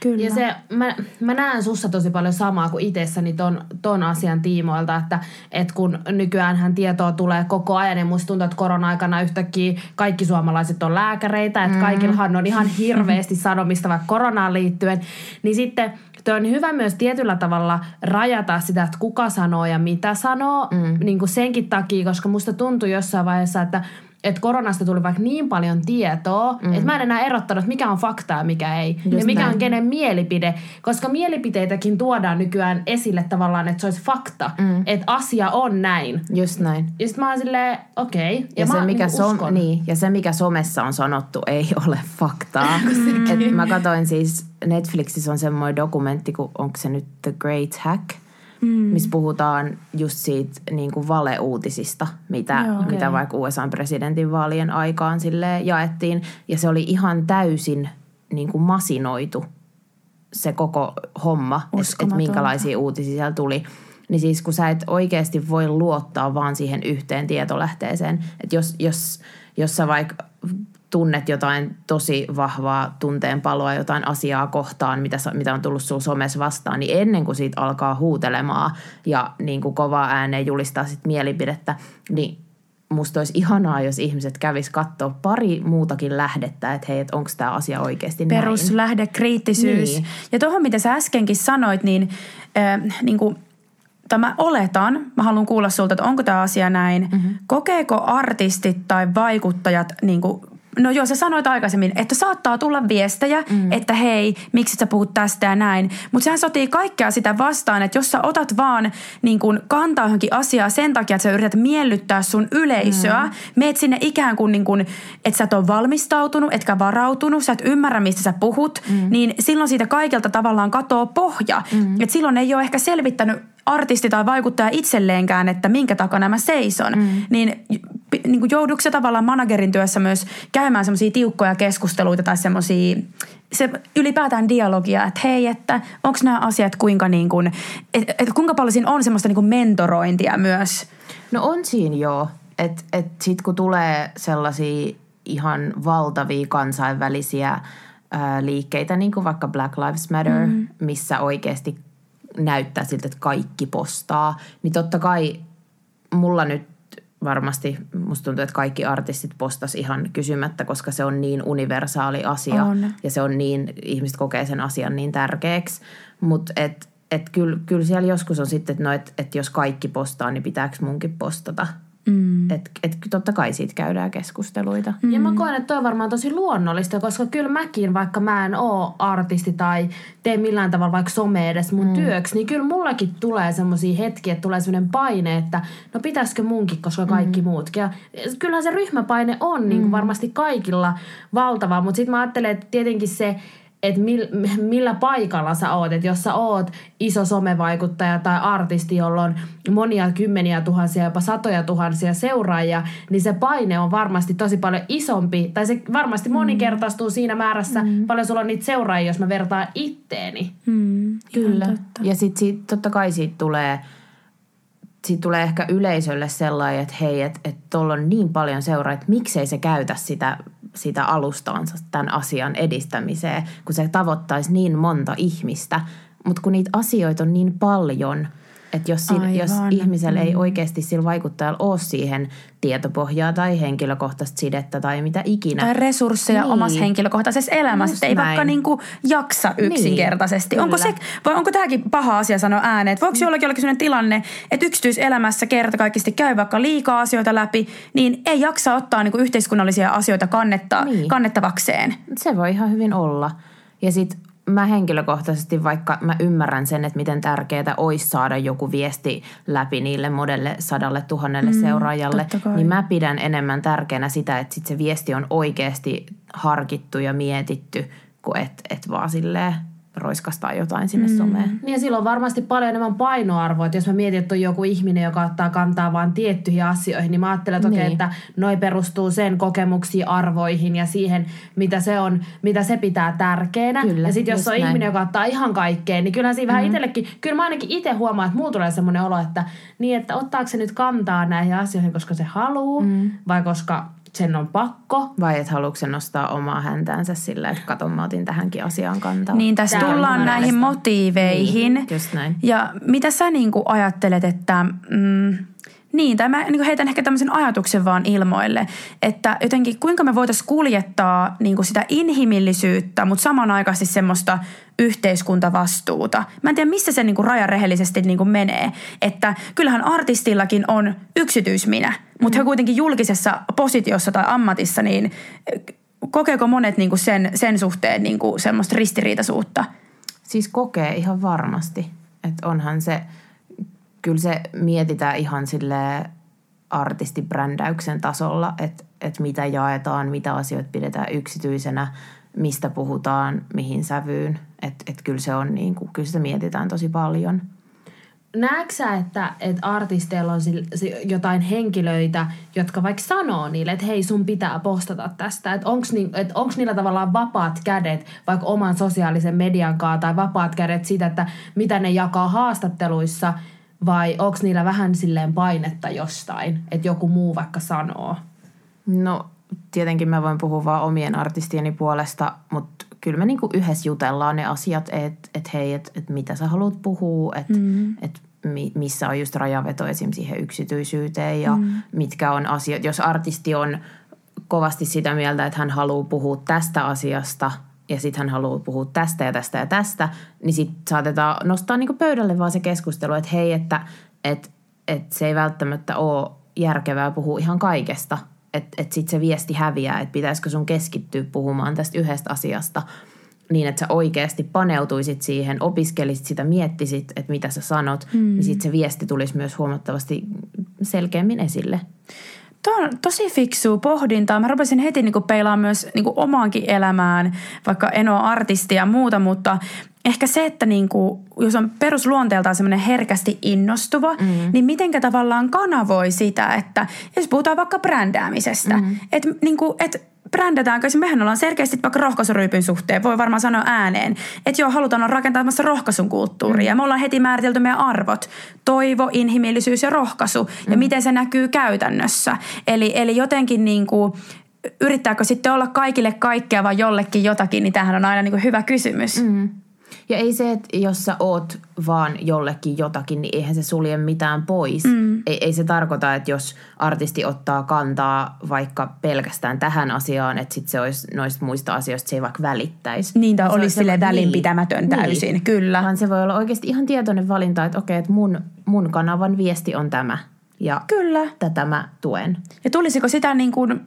Kyllä. Ja se, mä, mä näen sussa tosi paljon samaa kuin itsessäni ton, ton asian tiimoilta, että et kun nykyään tietoa tulee koko ajan, niin musta tuntuu, että korona-aikana yhtäkkiä kaikki suomalaiset on lääkäreitä, että mm. kaikillahan on ihan hirveästi *laughs* sanomista vaikka koronaan liittyen, niin sitten – Tuo on hyvä myös tietyllä tavalla rajata sitä, että kuka sanoo ja mitä sanoo, mm. niin kuin senkin takia, koska musta tuntui jossain vaiheessa, että että koronasta tuli vaikka niin paljon tietoa, mm. että mä en enää erottanut, mikä on faktaa ja mikä ei. Just ja mikä näin. on kenen mielipide. Koska mielipiteitäkin tuodaan nykyään esille tavallaan, että se olisi fakta. Mm. Että asia on näin. Just näin. Ja sitten mä oon silleen, okei. Okay. Ja, ja, se, mä mikä niin som- niin, ja se, mikä somessa on sanottu, ei *laughs* ole faktaa. Et mä katsoin siis, Netflixissä on semmoinen dokumentti, kun onko se nyt The Great Hack – mm. missä puhutaan just siitä niin kuin valeuutisista, mitä, Joo, okay. mitä vaikka USA-presidentin vaalien aikaan sille jaettiin. Ja se oli ihan täysin niin kuin masinoitu se koko homma, että et minkälaisia uutisia siellä tuli. Niin siis kun sä et oikeasti voi luottaa vaan siihen yhteen tietolähteeseen, että jos, jos, jos sä vaikka tunnet jotain tosi vahvaa tunteenpaloa jotain asiaa kohtaan, mitä, mitä on tullut sun somessa vastaan, niin ennen kuin siitä alkaa huutelemaan ja niin kuin kovaa ääneen julistaa sit mielipidettä, niin musta olisi ihanaa, jos ihmiset kävis katsoa pari muutakin lähdettä, että hei, että onko tämä asia oikeasti näin. Peruslähde, kriittisyys. Niin. Ja tuohon, mitä sä äskenkin sanoit, niin, äh, niin kuin Tämä oletan, mä haluan kuulla sulta, että onko tämä asia näin. Mm-hmm. Kokeeko artistit tai vaikuttajat niin kuin No joo, sä sanoit aikaisemmin, että saattaa tulla viestejä, mm. että hei, miksi sä puhut tästä ja näin. Mutta sehän sotii kaikkea sitä vastaan, että jos sä otat vaan niin kun, kantaa johonkin asiaa sen takia, että sä yrität miellyttää sun yleisöä, mm. meet sinne ikään kuin, niin kun että sä et ole valmistautunut, etkä varautunut, sä et ymmärrä, mistä sä puhut, mm. niin silloin siitä kaikelta tavallaan katoo pohja. Mm. Että silloin ei ole ehkä selvittänyt artisti tai vaikuttaja itselleenkään, että minkä takana mä seison, mm. niin, niin kuin joudutko se tavallaan managerin työssä myös käymään semmoisia tiukkoja keskusteluita tai semmoisia se ylipäätään dialogia, että hei, että onko nämä asiat kuinka niin kuin, et, et kuinka paljon siinä on semmoista niin kuin mentorointia myös? No on siinä joo, että et sit kun tulee sellaisia ihan valtavia kansainvälisiä liikkeitä, niin kuin vaikka Black Lives Matter, mm. missä oikeasti näyttää siltä, että kaikki postaa, niin totta kai mulla nyt varmasti, musta tuntuu, että kaikki artistit postas ihan kysymättä, koska se on niin universaali asia on. ja se on niin, ihmiset kokee sen asian niin tärkeäksi. Mutta et, et kyllä, kyllä siellä joskus on sitten, että no, et, et jos kaikki postaa, niin pitääkö munkin postata – Mm. Että et, totta kai siitä käydään keskusteluita. Mm. Ja mä koen, että toi on varmaan tosi luonnollista, koska kyllä mäkin, vaikka mä en oo artisti tai tee millään tavalla vaikka some edes mun mm. työksi, niin kyllä mullakin tulee semmoisia hetkiä, että tulee semmoinen paine, että no pitäisikö munkin, koska kaikki mm. muutkin. Ja kyllähän se ryhmäpaine on mm. niin kuin varmasti kaikilla valtava, mutta sitten mä ajattelen, että tietenkin se että mil, *laughs* millä paikalla sä oot. Että jos sä oot iso somevaikuttaja tai artisti, jolla on monia kymmeniä tuhansia, jopa satoja tuhansia seuraajia, niin se paine on varmasti tosi paljon isompi. Tai se varmasti mm. moninkertaistuu siinä määrässä, mm. paljon sulla on niitä seuraajia, jos mä vertaan itteeni. Mm, kyllä. Ja sitten totta kai siitä tulee siitä tulee ehkä yleisölle sellainen, että hei, että et tuolla on niin paljon seuraajia, että miksei se käytä sitä sitä alustaansa tämän asian edistämiseen, kun se tavoittaisi niin monta ihmistä. Mutta kun niitä asioita on niin paljon, Että jos, sillä, jos ihmisellä mm. ei oikeasti sillä vaikuttajalla ole siihen tietopohjaa tai henkilökohtaista sidettä tai mitä ikinä. Tai resursseja niin. omassa henkilökohtaisessa elämässä, että ei näin. vaikka niinku jaksa niin, yksinkertaisesti. Niin, onko, se, vai onko tämäkin paha asia sanoa ääneen, että voiko mm. jollakin olla sellainen tilanne, että yksityiselämässä kertakaikkisesti käy vaikka liikaa asioita läpi, niin ei jaksa ottaa niinku yhteiskunnallisia asioita kannetta, niin. kannettavakseen. Se voi ihan hyvin olla. Ja sitten mä henkilökohtaisesti, vaikka mä ymmärrän sen, että miten tärkeää olisi saada joku viesti läpi niille modelle sadalle tuhannelle mm, seuraajalle, niin mä pidän enemmän tärkeänä sitä, että sit se viesti on oikeasti harkittu ja mietitty, kuin että et vaan silleen roiskastaa jotain sinne mm. someen. Niin ja sillä on varmasti paljon enemmän painoarvoa. Että jos mä mietin, että on joku ihminen, joka ottaa kantaa vain tiettyihin asioihin, niin mä ajattelen, että, niin. okei, että noi perustuu sen kokemuksiin, arvoihin ja siihen, mitä se on, mitä se pitää tärkeänä. Kyllä, ja sitten jos on näin. ihminen, joka ottaa ihan kaikkeen, niin kyllähän siinä mm. vähän itsellekin, kyllä mä ainakin itse huomaan, että mulla tulee semmoinen olo, että niin, että ottaako se nyt kantaa näihin asioihin, koska se haluaa, mm. vai koska sen on pakko. Vai että haluatko se nostaa omaa häntäänsä sillä, että kato mä otin tähänkin asiaan kantaa. Niin tässä Tämä tullaan näihin motiiveihin. Niin, just näin. Ja mitä sä niinku ajattelet, että... Mm, niin, tai mä niin heitän ehkä tämmöisen ajatuksen vaan ilmoille, että jotenkin kuinka me voitaisiin kuljettaa niin kuin sitä inhimillisyyttä, mutta samanaikaisesti semmoista yhteiskuntavastuuta. Mä en tiedä, missä se niin kuin raja rehellisesti niin kuin menee. Että kyllähän artistillakin on yksityisminä, mutta mm. he kuitenkin julkisessa positiossa tai ammatissa, niin kokeeko monet niin kuin sen, sen suhteen niin kuin semmoista ristiriitaisuutta? Siis kokee ihan varmasti. Että onhan se – kyllä se mietitään ihan sille artistibrändäyksen tasolla, että, että mitä jaetaan, mitä asioita pidetään yksityisenä, mistä puhutaan, mihin sävyyn. Että, että kyllä se on niin kuin, kyllä sitä mietitään tosi paljon. Näetkö että, että artisteilla on jotain henkilöitä, jotka vaikka sanoo niille, että hei sun pitää postata tästä. Että onko ni, et niillä tavallaan vapaat kädet vaikka oman sosiaalisen median kanssa tai vapaat kädet siitä, että mitä ne jakaa haastatteluissa – vai onko niillä vähän silleen painetta jostain, että joku muu vaikka sanoo? No tietenkin mä voin puhua vaan omien artistieni puolesta, mutta kyllä me niinku yhdessä jutellaan ne asiat, että et hei, että et mitä sä haluat puhua, että mm. et mi, missä on just rajaveto esim. siihen yksityisyyteen ja mm. mitkä on asiat. Jos artisti on kovasti sitä mieltä, että hän haluaa puhua tästä asiasta – ja sitten hän haluaa puhua tästä ja tästä ja tästä, niin sitten saatetaan nostaa niinku pöydälle vaan se keskustelu, että hei, että et, et se ei välttämättä ole järkevää puhua ihan kaikesta, että et sitten se viesti häviää, että pitäisikö sun keskittyä puhumaan tästä yhdestä asiasta niin, että sä oikeasti paneutuisit siihen, opiskelisit sitä, miettisit, että mitä sä sanot, mm. niin sitten se viesti tulisi myös huomattavasti selkeämmin esille. Tuo on tosi fiksu pohdintaa. Mä rupesin heti niinku peilaamaan myös niinku omaankin elämään, vaikka en ole artisti ja muuta, mutta ehkä se, että niinku, jos on perusluonteeltaan semmoinen herkästi innostuva, mm. niin mitenkä tavallaan kanavoi sitä, että jos puhutaan vaikka brändäämisestä, mm. että niinku, et brändätäänkö, mehän ollaan selkeästi vaikka rohkaisuryypyn suhteen, voi varmaan sanoa ääneen, että joo, halutaan olla rakentamassa rohkaisun kulttuuria. Mm. Me ollaan heti määritelty meidän arvot, toivo, inhimillisyys ja rohkaisu, mm. ja miten se näkyy käytännössä. Eli, eli jotenkin niin kuin, yrittääkö sitten olla kaikille kaikkea vai jollekin jotakin, niin tämähän on aina niin kuin hyvä kysymys. Mm. Ja ei se, että jos sä oot vaan jollekin jotakin, niin eihän se sulje mitään pois. Mm. Ei, ei se tarkoita, että jos artisti ottaa kantaa vaikka pelkästään tähän asiaan, että sit se olisi noista muista asioista, se ei vaikka välittäisi. Niin, tai olisi sille välinpitämätön niin, täysin, niin. kyllä. Vaan se voi olla oikeasti ihan tietoinen valinta, että okei, että mun, mun kanavan viesti on tämä. Ja kyllä. tätä mä tuen. Ja tulisiko sitä niin kuin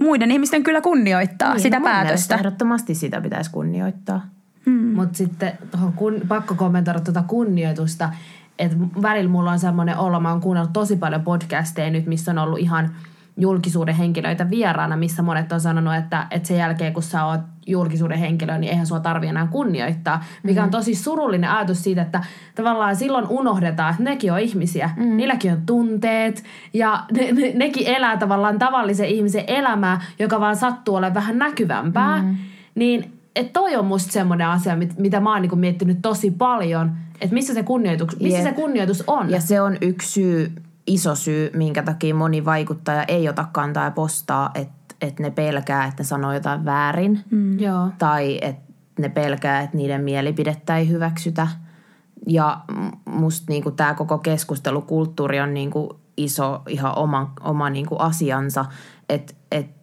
muiden ihmisten kyllä kunnioittaa, niin, sitä no päätöstä? Ehdottomasti sitä pitäisi kunnioittaa. Mm. Mutta sitten kun, pakko kommentoida tuota kunnioitusta, että välillä mulla on semmoinen olo, mä oon kuunnellut tosi paljon podcasteja nyt, missä on ollut ihan julkisuuden henkilöitä vieraana, missä monet on sanonut, että, että sen jälkeen kun sä oot julkisuuden henkilö, niin eihän sua tarvi enää kunnioittaa. Mikä on mm. tosi surullinen ajatus siitä, että tavallaan silloin unohdetaan, että nekin on ihmisiä. Mm. Niilläkin on tunteet ja ne, ne, nekin elää tavallaan tavallisen ihmisen elämää, joka vaan sattuu olemaan vähän näkyvämpää. Mm. Niin että toi on musta semmoinen asia, mit, mitä mä oon niinku miettinyt tosi paljon, että missä se kunnioitus, missä se kunnioitus on. Ja se on yksi syy, iso syy, minkä takia moni vaikuttaja ei ota kantaa ja postaa, että et ne pelkää, että ne sanoo jotain väärin. Mm. Joo. Tai että ne pelkää, että niiden mielipidettä ei hyväksytä. Ja musta niinku tämä koko keskustelukulttuuri on niinku iso ihan oma, oma niinku asiansa. Että et,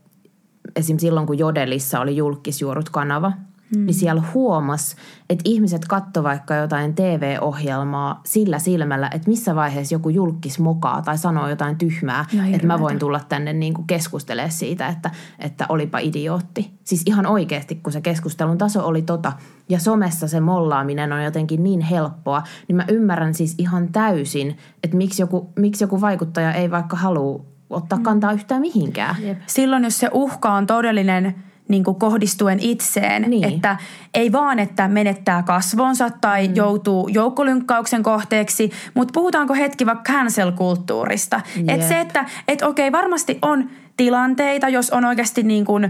esim. silloin, kun Jodelissa oli julkisjuorut kanava – mm. niin siellä huomas, että ihmiset katto vaikka jotain TV-ohjelmaa sillä silmällä, että missä vaiheessa joku julkis mokaa tai sanoo jotain tyhmää, että mä voin tulla tänne niin kuin keskustelemaan siitä, että, että olipa idiootti. Siis ihan oikeasti, kun se keskustelun taso oli tota, ja somessa se mollaaminen on jotenkin niin helppoa, niin mä ymmärrän siis ihan täysin, että miksi joku, miksi joku vaikuttaja ei vaikka halua ottaa mm. kantaa yhtään mihinkään. Jep. Silloin, jos se uhka on todellinen – niin kuin kohdistuen itseen. Niin. Että ei vaan, että menettää kasvonsa tai mm. joutuu joukkolynkkauksen kohteeksi, mutta puhutaanko hetki vaikka cancel-kulttuurista. Että se, että et okei, varmasti on tilanteita, jos on oikeasti niin kuin, ö,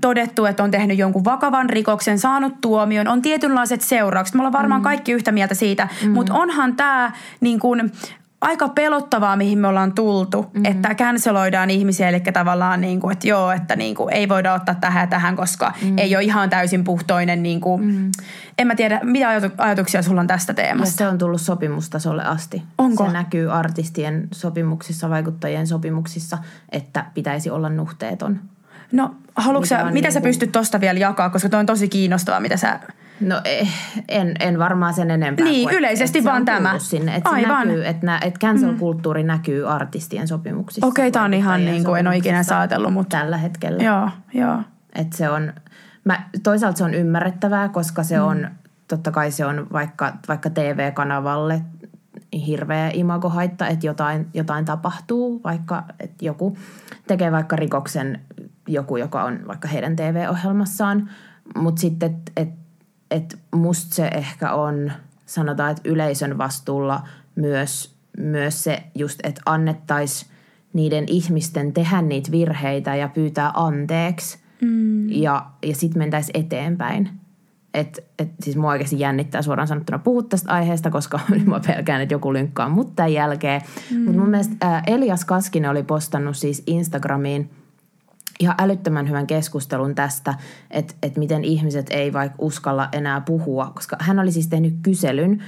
todettu, että on tehnyt jonkun vakavan rikoksen, saanut tuomion, on tietynlaiset seuraukset. Me ollaan varmaan mm. kaikki yhtä mieltä siitä, mm. mutta onhan tämä niin kuin, aika pelottavaa, mihin me ollaan tultu, mm-hmm. että canceloidaan ihmisiä, eli tavallaan niin kuin, että joo, että niin kuin, ei voida ottaa tähän ja tähän, koska mm-hmm. ei ole ihan täysin puhtoinen. Niin kuin, mm-hmm. En mä tiedä, mitä ajatuksia sulla on tästä teemasta? Ja se on tullut sopimustasolle asti. Onko? Se näkyy artistien sopimuksissa, vaikuttajien sopimuksissa, että pitäisi olla nuhteeton. No, haluatko sä, mitä niin sä pystyt tosta vielä jakaa, koska toi on tosi kiinnostavaa, mitä sä No eh, en, en varmaan sen enempää. Niin, kuin, yleisesti vaan tämä. Sinne, että Aivan. Näkyy, että, nä, että cancel-kulttuuri mm. näkyy artistien sopimuksissa. Okei, okay, tämä on ihan niin kuin en ole ikinä saatellut. Mutta... Tällä hetkellä. Joo, joo. Että se on, mä, toisaalta se on ymmärrettävää, koska se mm. on, totta kai se on vaikka, vaikka TV-kanavalle hirveä imagohaitta, että jotain, jotain tapahtuu, vaikka että joku tekee vaikka rikoksen joku, joka on vaikka heidän TV-ohjelmassaan, mutta sitten, että et, että musta se ehkä on, sanotaan, että yleisön vastuulla myös, myös se just, että annettaisiin niiden ihmisten tehdä niitä virheitä ja pyytää anteeksi mm. ja, ja sitten mentäisiin eteenpäin. Et, et, siis mua oikeasti jännittää suoraan sanottuna puhua tästä aiheesta, koska mm. *laughs* mä pelkään, että joku lynkkaa mut tämän jälkeen. Mm. Mutta mun mielestä ää, Elias Kaskinen oli postannut siis Instagramiin – ihan älyttömän hyvän keskustelun tästä, että, että miten ihmiset ei vaikka uskalla enää puhua, koska hän oli siis tehnyt kyselyn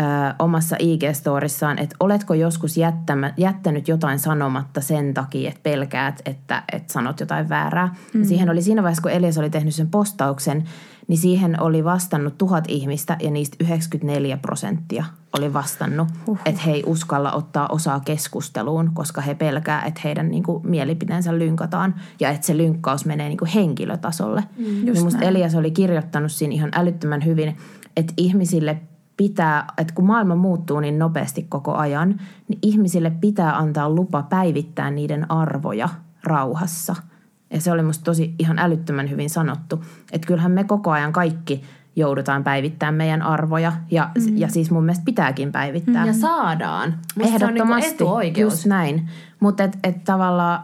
ö, omassa IG-storissaan, että oletko joskus jättämä, jättänyt jotain sanomatta sen takia, että pelkäät, että, että sanot jotain väärää. Mm. siihen oli siinä vaiheessa, kun Elias oli tehnyt sen postauksen, niin siihen oli vastannut tuhat ihmistä ja niistä 94 prosenttia oli vastannut, Uhuh. että he ei uskalla ottaa osaa keskusteluun, koska he pelkää, että heidän niin kuin, mielipiteensä lynkataan ja että se lynkkaus menee niin kuin, henkilötasolle. Mm, niin musta Elias oli kirjoittanut siinä ihan älyttömän hyvin, että ihmisille pitää, että kun maailma muuttuu niin nopeasti koko ajan, niin ihmisille pitää antaa lupa päivittää niiden arvoja rauhassa – ja se oli musta tosi ihan älyttömän hyvin sanottu. Että kyllähän me koko ajan kaikki joudutaan päivittämään meidän arvoja. Ja, mm. ja siis mun mielestä pitääkin päivittää. Ja saadaan. Musta Ehdottomasti. Se on niin just näin. Mutta et, et tavallaan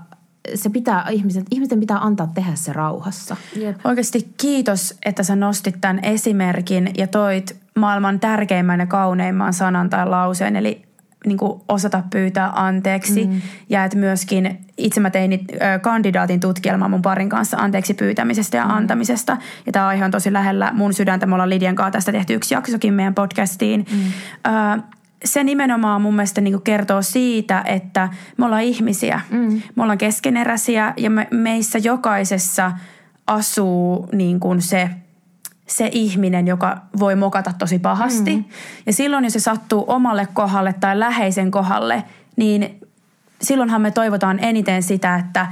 se pitää, ihmiset, ihmisten pitää antaa tehdä se rauhassa. Jep. Oikeasti kiitos, että sä nostit tämän esimerkin ja toit maailman tärkeimmän ja kauneimman sanan tai lauseen, eli niin kuin osata pyytää anteeksi. Mm. Ja että myöskin itse mä tein kandidaatin tutkielmaa mun parin kanssa anteeksi pyytämisestä ja mm. antamisesta. Ja tämä aihe on tosi lähellä mun sydäntä. Me ollaan Lidian kanssa tästä tehty yksi jaksokin meidän podcastiin. Mm. Äh, se nimenomaan mun mielestä niin kertoo siitä, että me ollaan ihmisiä. Mm. Me ollaan keskeneräisiä ja me, meissä jokaisessa asuu niin kuin se – se ihminen, joka voi mokata tosi pahasti. Mm. Ja silloin, jos se sattuu omalle kohdalle tai läheisen kohdalle, niin silloinhan me toivotaan eniten sitä, että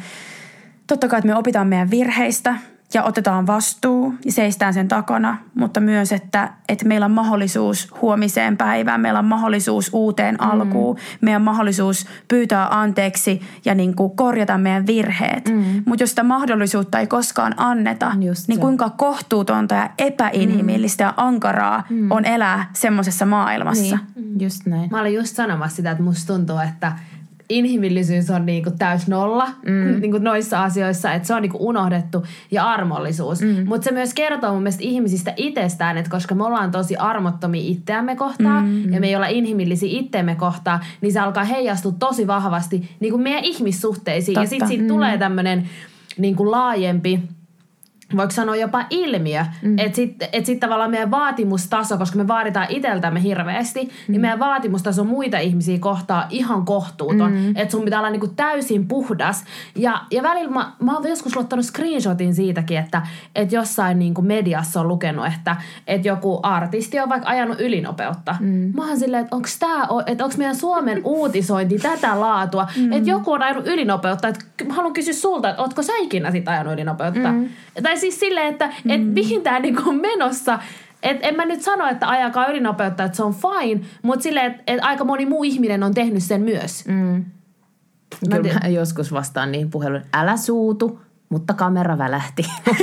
totta kai että me opitaan meidän virheistä – ja otetaan vastuu ja seistään sen takana, mutta myös, että, että meillä on mahdollisuus huomiseen päivään, meillä on mahdollisuus uuteen mm. alkuun, meidän on mahdollisuus pyytää anteeksi ja niin kuin korjata meidän virheet. Mm. Mutta jos sitä mahdollisuutta ei koskaan anneta, Just niin kuinka kohtuutonta ja epäinhimillistä mm. ja ankaraa mm. on elää semmoisessa maailmassa. Niin. Just näin. Mä olin just sanomassa sitä, että musta tuntuu, että – inhimillisyys on niinku täys nolla mm. *laughs* niinku noissa asioissa, että se on niinku unohdettu ja armollisuus. Mm. Mutta se myös kertoo mun mielestä ihmisistä itsestään, että koska me ollaan tosi armottomia itseämme kohtaan mm. ja me ei olla inhimillisiä itteemme kohtaan, niin se alkaa heijastua tosi vahvasti niinku meidän ihmissuhteisiin. Totta. Ja sitten siitä mm. tulee tämmöinen niinku laajempi voiko sanoa jopa ilmiö, mm. että sitten et sit tavallaan meidän vaatimustaso, koska me vaaditaan itseltämme hirveästi, niin mm. niin meidän vaatimustaso muita ihmisiä kohtaa ihan kohtuuton. Mm. Että sun pitää olla niinku täysin puhdas. Ja, ja välillä mä, mä oon joskus luottanut screenshotin siitäkin, että et jossain niinku mediassa on lukenut, että et joku artisti on vaikka ajanut ylinopeutta. Mm. Mä oon silleen, että onko tää, että onko meidän Suomen *laughs* uutisointi tätä laatua, mm. että joku on ajanut ylinopeutta. Että haluan kysyä sulta, että ootko sä ikinä sit ajanut ylinopeutta? Mm. Tai siis silleen, että mm. et mihin tämä niinku on menossa. Et en mä nyt sano, että ajakaa ylinopeutta, että se on fine, mutta silleen, että et aika moni muu ihminen on tehnyt sen myös. Mm. Kyllä mä joskus vastaan niihin puheluun, älä suutu, mutta kamera välähti. *laughs*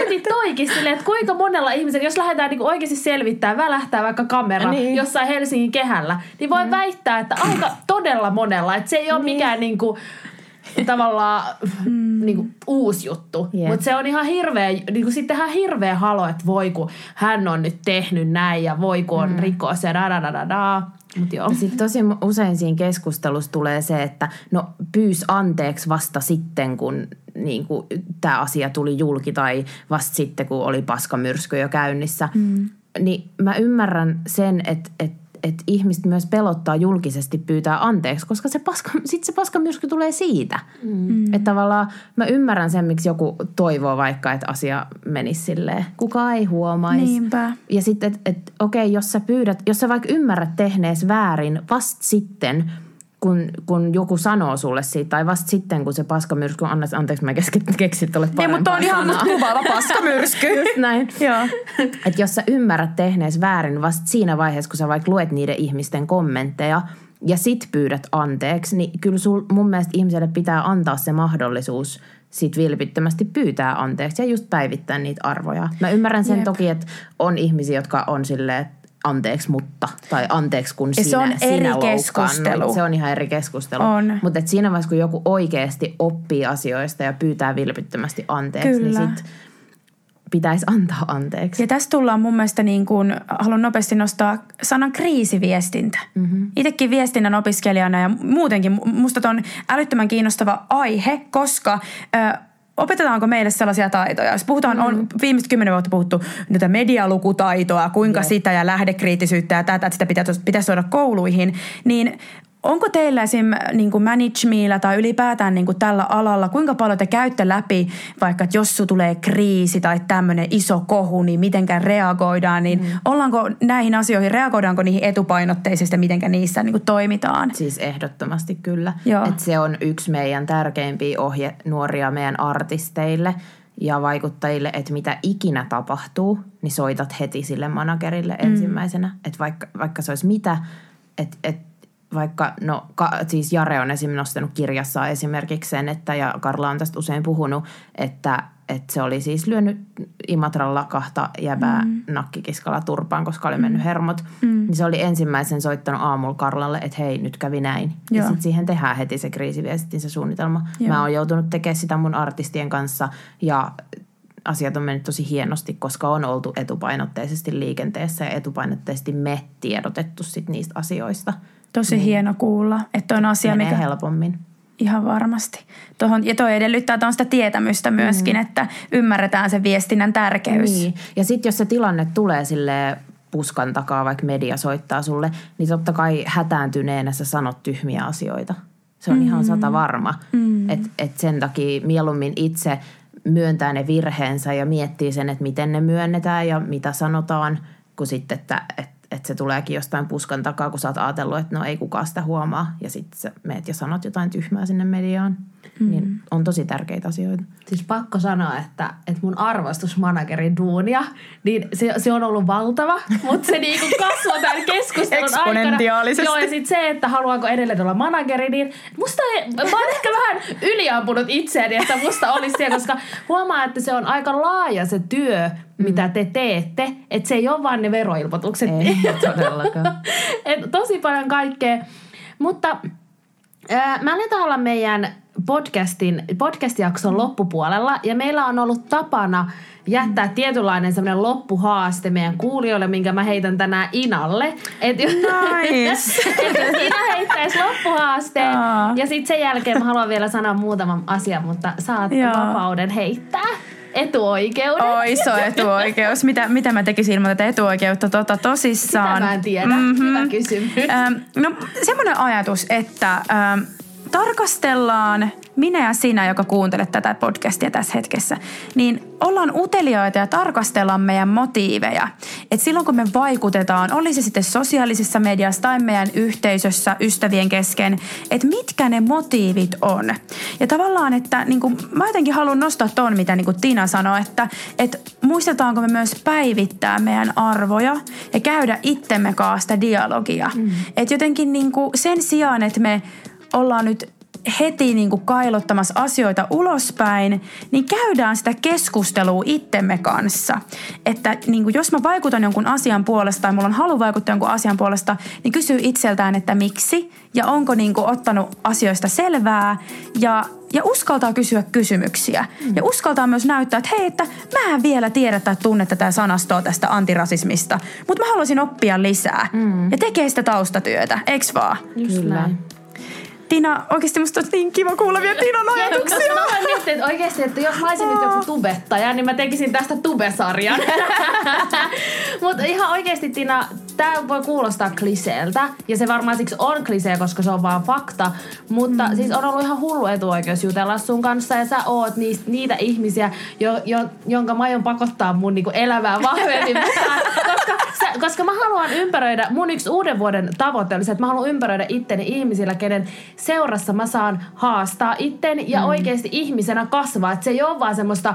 Mieti toikin silleen, että kuinka monella ihmisellä, jos lähdetään niinku oikeasti selvittämään, välähtää vaikka kamera niin. jossain Helsingin kehällä, niin voi mm. väittää, että aika todella monella, että se ei ole niin. mikään niinku, *laughs* tavallaan mm. niin kuin, uusi juttu. Yeah. Mutta se on ihan hirveä, niin kuin, sitten ihan hirveä halo, että voi kun hän on nyt tehnyt näin ja voi kun on mm. rikos ja da da da da da. Mut joo. Sitten tosi usein siinä keskustelussa tulee se, että no pyys anteeksi vasta sitten, kun niin tämä asia tuli julki tai vasta sitten, kun oli paskamyrsky jo käynnissä. Mm. Niin mä ymmärrän sen, että, että että ihmiset myös pelottaa julkisesti pyytää anteeksi, koska se paska, sit se paskamyrsky tulee siitä. Mm. Että tavallaan mä ymmärrän sen, miksi joku toivoo vaikka, että asia menisi silleen. Kuka ei huomaisi. Niinpä. Ja sitten, että et, okei, jos sä pyydät, jos sä vaikka ymmärrät tehnees väärin vasta sitten – kun, kun joku sanoo sulle siitä, tai vasta sitten, kun se paskamyrsky, anna, anteeksi mä keksit tuolle parempaa Niin, mutta on ihan musta kuvaava paskamyrsky. *laughs* Just näin. *laughs* Joo. Että jos sä ymmärrät tehnees väärin vasta siinä vaiheessa, kun sä vaikka luet niiden ihmisten kommentteja, ja sit pyydät anteeksi, niin kyllä sul, mun mielestä ihmiselle pitää antaa se mahdollisuus sit vilpittömästi pyytää anteeksi ja just päivittää niitä arvoja. Mä ymmärrän sen Jep. toki, että on ihmisiä, jotka on silleen, että anteeksi mutta, tai anteeksi kun sinä, se on eri sinä keskustelu. Se on ihan eri keskustelu. Mutta siinä vaiheessa, kun joku oikeasti oppii asioista ja pyytää vilpittömästi anteeksi, niin Kyllä. niin sit pitäisi antaa anteeksi. Ja tässä tullaan mun mielestä niin kuin, haluan nopeasti nostaa sanan kriisiviestintä. Mm-hmm. Itsekin viestinnän opiskelijana ja muutenkin musta on älyttömän kiinnostava aihe, koska... Ö, opetetaanko meille sellaisia taitoja? Jos puhutaan, mm. on viimeiset kymmenen vuotta puhuttu niitä medialukutaitoa, kuinka yeah. sitä ja lähdekriittisyyttä ja tätä, että sitä pitäisi, pitäisi tuoda kouluihin, niin Onko teillä esim. Niin kuin manage tai ylipäätään niin kuin tällä alalla, kuinka paljon te käytte läpi, vaikka että jos tulee kriisi tai tämmöinen iso kohu, niin mitenkä reagoidaan, niin mm. ollaanko näihin asioihin, reagoidaanko niihin etupainotteisesti mitenkä niissä niin kuin toimitaan? Siis ehdottomasti kyllä. että se on yksi meidän tärkeimpiä ohje nuoria meidän artisteille ja vaikuttajille, että mitä ikinä tapahtuu, niin soitat heti sille managerille mm. ensimmäisenä. Että vaikka, vaikka se olisi mitä, että et vaikka, no ka, siis Jare on esimerkiksi nostanut kirjassa esimerkiksi sen, että ja Karla on tästä usein puhunut, että, että se oli siis lyönyt Imatralla kahta jäbää mm. nakkikiskalla turpaan, koska oli mennyt mm. hermot. Mm. Niin se oli ensimmäisen soittanut aamulla Karlalle, että hei, nyt kävi näin. Joo. Ja sitten siihen tehdään heti se kriisiviestin, se suunnitelma. Joo. Mä oon joutunut tekemään sitä mun artistien kanssa ja asiat on mennyt tosi hienosti, koska on oltu etupainotteisesti liikenteessä ja etupainotteisesti me tiedotettu sit niistä asioista – Tosi niin. hieno kuulla, että on asia, Menee mikä... helpommin. Ihan varmasti. Tuohon, ja toi edellyttää sitä tietämystä myöskin, mm. että ymmärretään se viestinnän tärkeys. Niin. Ja sitten jos se tilanne tulee sille puskan takaa, vaikka media soittaa sulle, niin totta kai hätääntyneenä sä sanot tyhmiä asioita. Se on mm. ihan sata varma. Mm. Että et sen takia mieluummin itse myöntää ne virheensä ja miettii sen, että miten ne myönnetään ja mitä sanotaan, kuin sitten, että, että että se tuleekin jostain puskan takaa, kun sä oot ajatellut, että no ei kukaan sitä huomaa. Ja sitten sä meet ja sanot jotain tyhmää sinne mediaan. Mm. Niin on tosi tärkeitä asioita. Siis pakko sanoa, että, että mun arvostus managerin duunia, niin se, se on ollut valtava, mutta se niinku kasvaa tämän keskustelun aikana. Joo, ja sitten se, että haluanko edelleen olla manageri, niin musta ei, mä oon ehkä vähän yliampunut itseäni, että musta olisi siellä, koska huomaa, että se on aika laaja se työ, mm. mitä te teette. Että se ei ole vaan ne veroilmoitukset. *laughs* Ei todellakaan. Et tosi paljon kaikkea. Mutta ää, me aletaan olla meidän podcastin, podcast-jakson loppupuolella ja meillä on ollut tapana jättää tietynlainen semmoinen loppuhaaste meidän kuulijoille, minkä mä heitän tänään Inalle. Et, nice. *laughs* et Ina heittäisi loppuhaasteen Aa. ja sitten sen jälkeen mä haluan vielä sanoa muutaman asian, mutta saat Joo. vapauden heittää etuoikeuden. Oi, iso etuoikeus. Mitä, mitä mä tekisin ilman tätä etuoikeutta tota, tosissaan? Sitä mä en tiedä. Mm-hmm. Hyvä kysymys. Ähm, no semmoinen ajatus, että ähm, tarkastellaan minä ja sinä, joka kuuntelet tätä podcastia tässä hetkessä, niin ollaan uteliaita ja tarkastellaan meidän motiiveja. Et silloin kun me vaikutetaan, oli se sitten sosiaalisessa mediassa tai meidän yhteisössä ystävien kesken, että mitkä ne motiivit on. Ja tavallaan, että niin kuin, mä jotenkin haluan nostaa ton, mitä niin Tina sanoi, että, että muistetaanko me myös päivittää meidän arvoja ja käydä itsemme kanssa dialogia. Mm. Että jotenkin niin kuin sen sijaan, että me ollaan nyt heti niin kuin kailottamassa asioita ulospäin, niin käydään sitä keskustelua itsemme kanssa. Että niin kuin jos mä vaikutan jonkun asian puolesta tai mulla on halu vaikuttaa jonkun asian puolesta, niin kysyy itseltään, että miksi ja onko niin kuin ottanut asioista selvää ja ja uskaltaa kysyä kysymyksiä. Mm. Ja uskaltaa myös näyttää, että hei, että mä en vielä tiedä tai tunne tätä sanastoa tästä antirasismista, mutta mä haluaisin oppia lisää. Mm. Ja tekee sitä taustatyötä, eks vaan? Just Kyllä. Näin. Tina, oikeasti musta on niin kiva kuulla vielä Tinan ajatuksia. Ja, mä voin miettiä, että oikeasti, että jos mä olisin nyt joku tubettaja, niin mä tekisin tästä tubesarjan. *laughs* Mutta ihan oikeasti Tina, tämä voi kuulostaa kliseeltä. Ja se varmaan siksi on klisee, koska se on vaan fakta. Mutta mm. siis on ollut ihan hullu etuoikeus jutella sun kanssa. Ja sä oot niistä, niitä ihmisiä, jo, jo, jonka mä aion pakottaa mun niinku elämää vahvemmin *laughs* koska, sä, koska mä haluan ympäröidä, mun yksi uuden vuoden tavoite oli se, että mä haluan ympäröidä itteni ihmisillä, kenen seurassa mä saan haastaa itteni ja mm. oikeasti ihmisenä kasvaa. Että se ei ole vaan semmoista...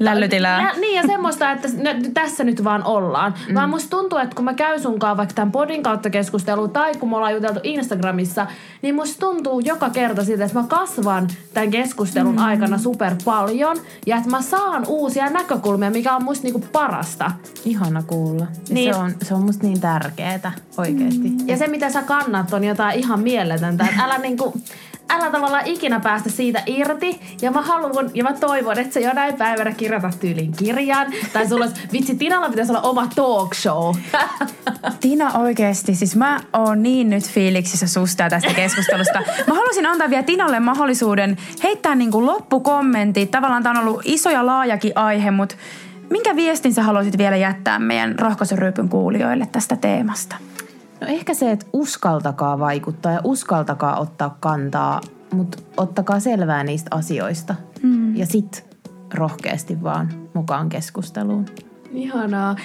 Lällytilää. Lä, niin ja semmoista, että tässä nyt vaan ollaan. Mm. Vaan musta tuntuu, että kun mä käyn sunkaan vaikka tämän podin kautta keskustelua tai kun me ollaan juteltu Instagramissa, niin musta tuntuu joka kerta siltä, että mä kasvan tämän keskustelun mm. aikana super paljon ja että mä saan uusia näkökulmia, mikä on musta niinku parasta. Ihana kuulla. Niin. Se, on, se on musta niin tärkeetä oikeesti. Mm. Ja se, mitä sä kannat, on jotain ihan mieletöntä. älä niinku, älä tavallaan ikinä päästä siitä irti. Ja mä haluan ja mä toivon, että sä jonain päivänä kirjoitat tyylin kirjan. Tai sulla olisi, vitsi, Tinalla pitäisi olla oma talk show. *laughs* Tina oikeesti, siis mä oon niin nyt fiiliksissä susta ja tästä keskustelusta. Mä haluaisin antaa vielä Tinalle mahdollisuuden heittää niinku loppukommentit. Tavallaan tää on ollut iso ja laajakin aihe, mutta minkä viestin sä haluaisit vielä jättää meidän rohkaisurypyn kuulijoille tästä teemasta? No ehkä se, että uskaltakaa vaikuttaa ja uskaltakaa ottaa kantaa, mutta ottakaa selvää niistä asioista. Mm. Ja sit rohkeasti vaan mukaan keskusteluun. Ihanaa.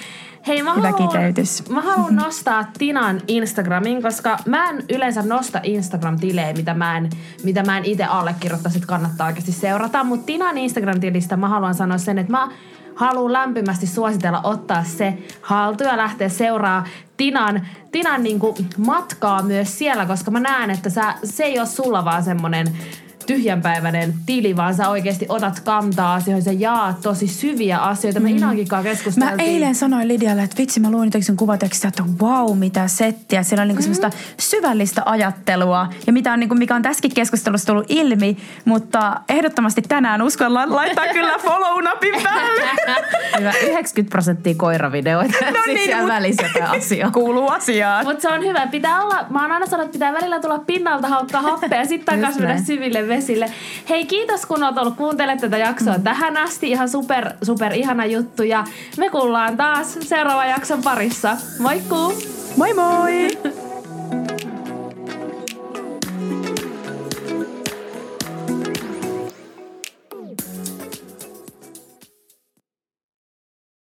Hei, mä Hyvä haluan, kiteytys. Mä haluan nostaa Tinan Instagramin, koska mä en yleensä nosta Instagram-tilejä, mitä mä en, mitä mä en itse allekirjoittaisi, että kannattaa oikeasti seurata. Mutta Tinan Instagram-tilistä mä haluan sanoa sen, että mä haluan lämpimästi suositella ottaa se haltuun ja lähteä seuraa Tinan, Tinan niin matkaa myös siellä, koska mä näen, että sä, se ei ole sulla vaan semmonen tyhjänpäiväinen tili, vaan sä oikeasti otat kantaa asioihin, sä jaat tosi syviä asioita. Me mm. Inankin keskusteltiin. Mä eilen sanoin Lidialle, että vitsi mä luin sen kuvatekstiä, että wow, mitä settiä. Siellä on niinku mm. semmoista syvällistä ajattelua ja mitä on, niinku, mikä on tässäkin keskustelussa tullut ilmi, mutta ehdottomasti tänään uskallan laittaa *laughs* kyllä follow-napin päälle. *laughs* Hyvä, 90 prosenttia koiravideoita. No niin, siellä välissä asia. *laughs* Kuuluu asiaan. Mutta se on hyvä. Pitää olla, mä oon aina sanonut, että pitää välillä tulla pinnalta haukkaa happea ja sitten takaisin mennä syville vesille. Hei, kiitos kun olet ollut kuuntelemaan tätä jaksoa mm. tähän asti. Ihan super, super ihana juttu. Ja me kuullaan taas seuraavan jakson parissa. Moikkuu! Moi moi! *laughs*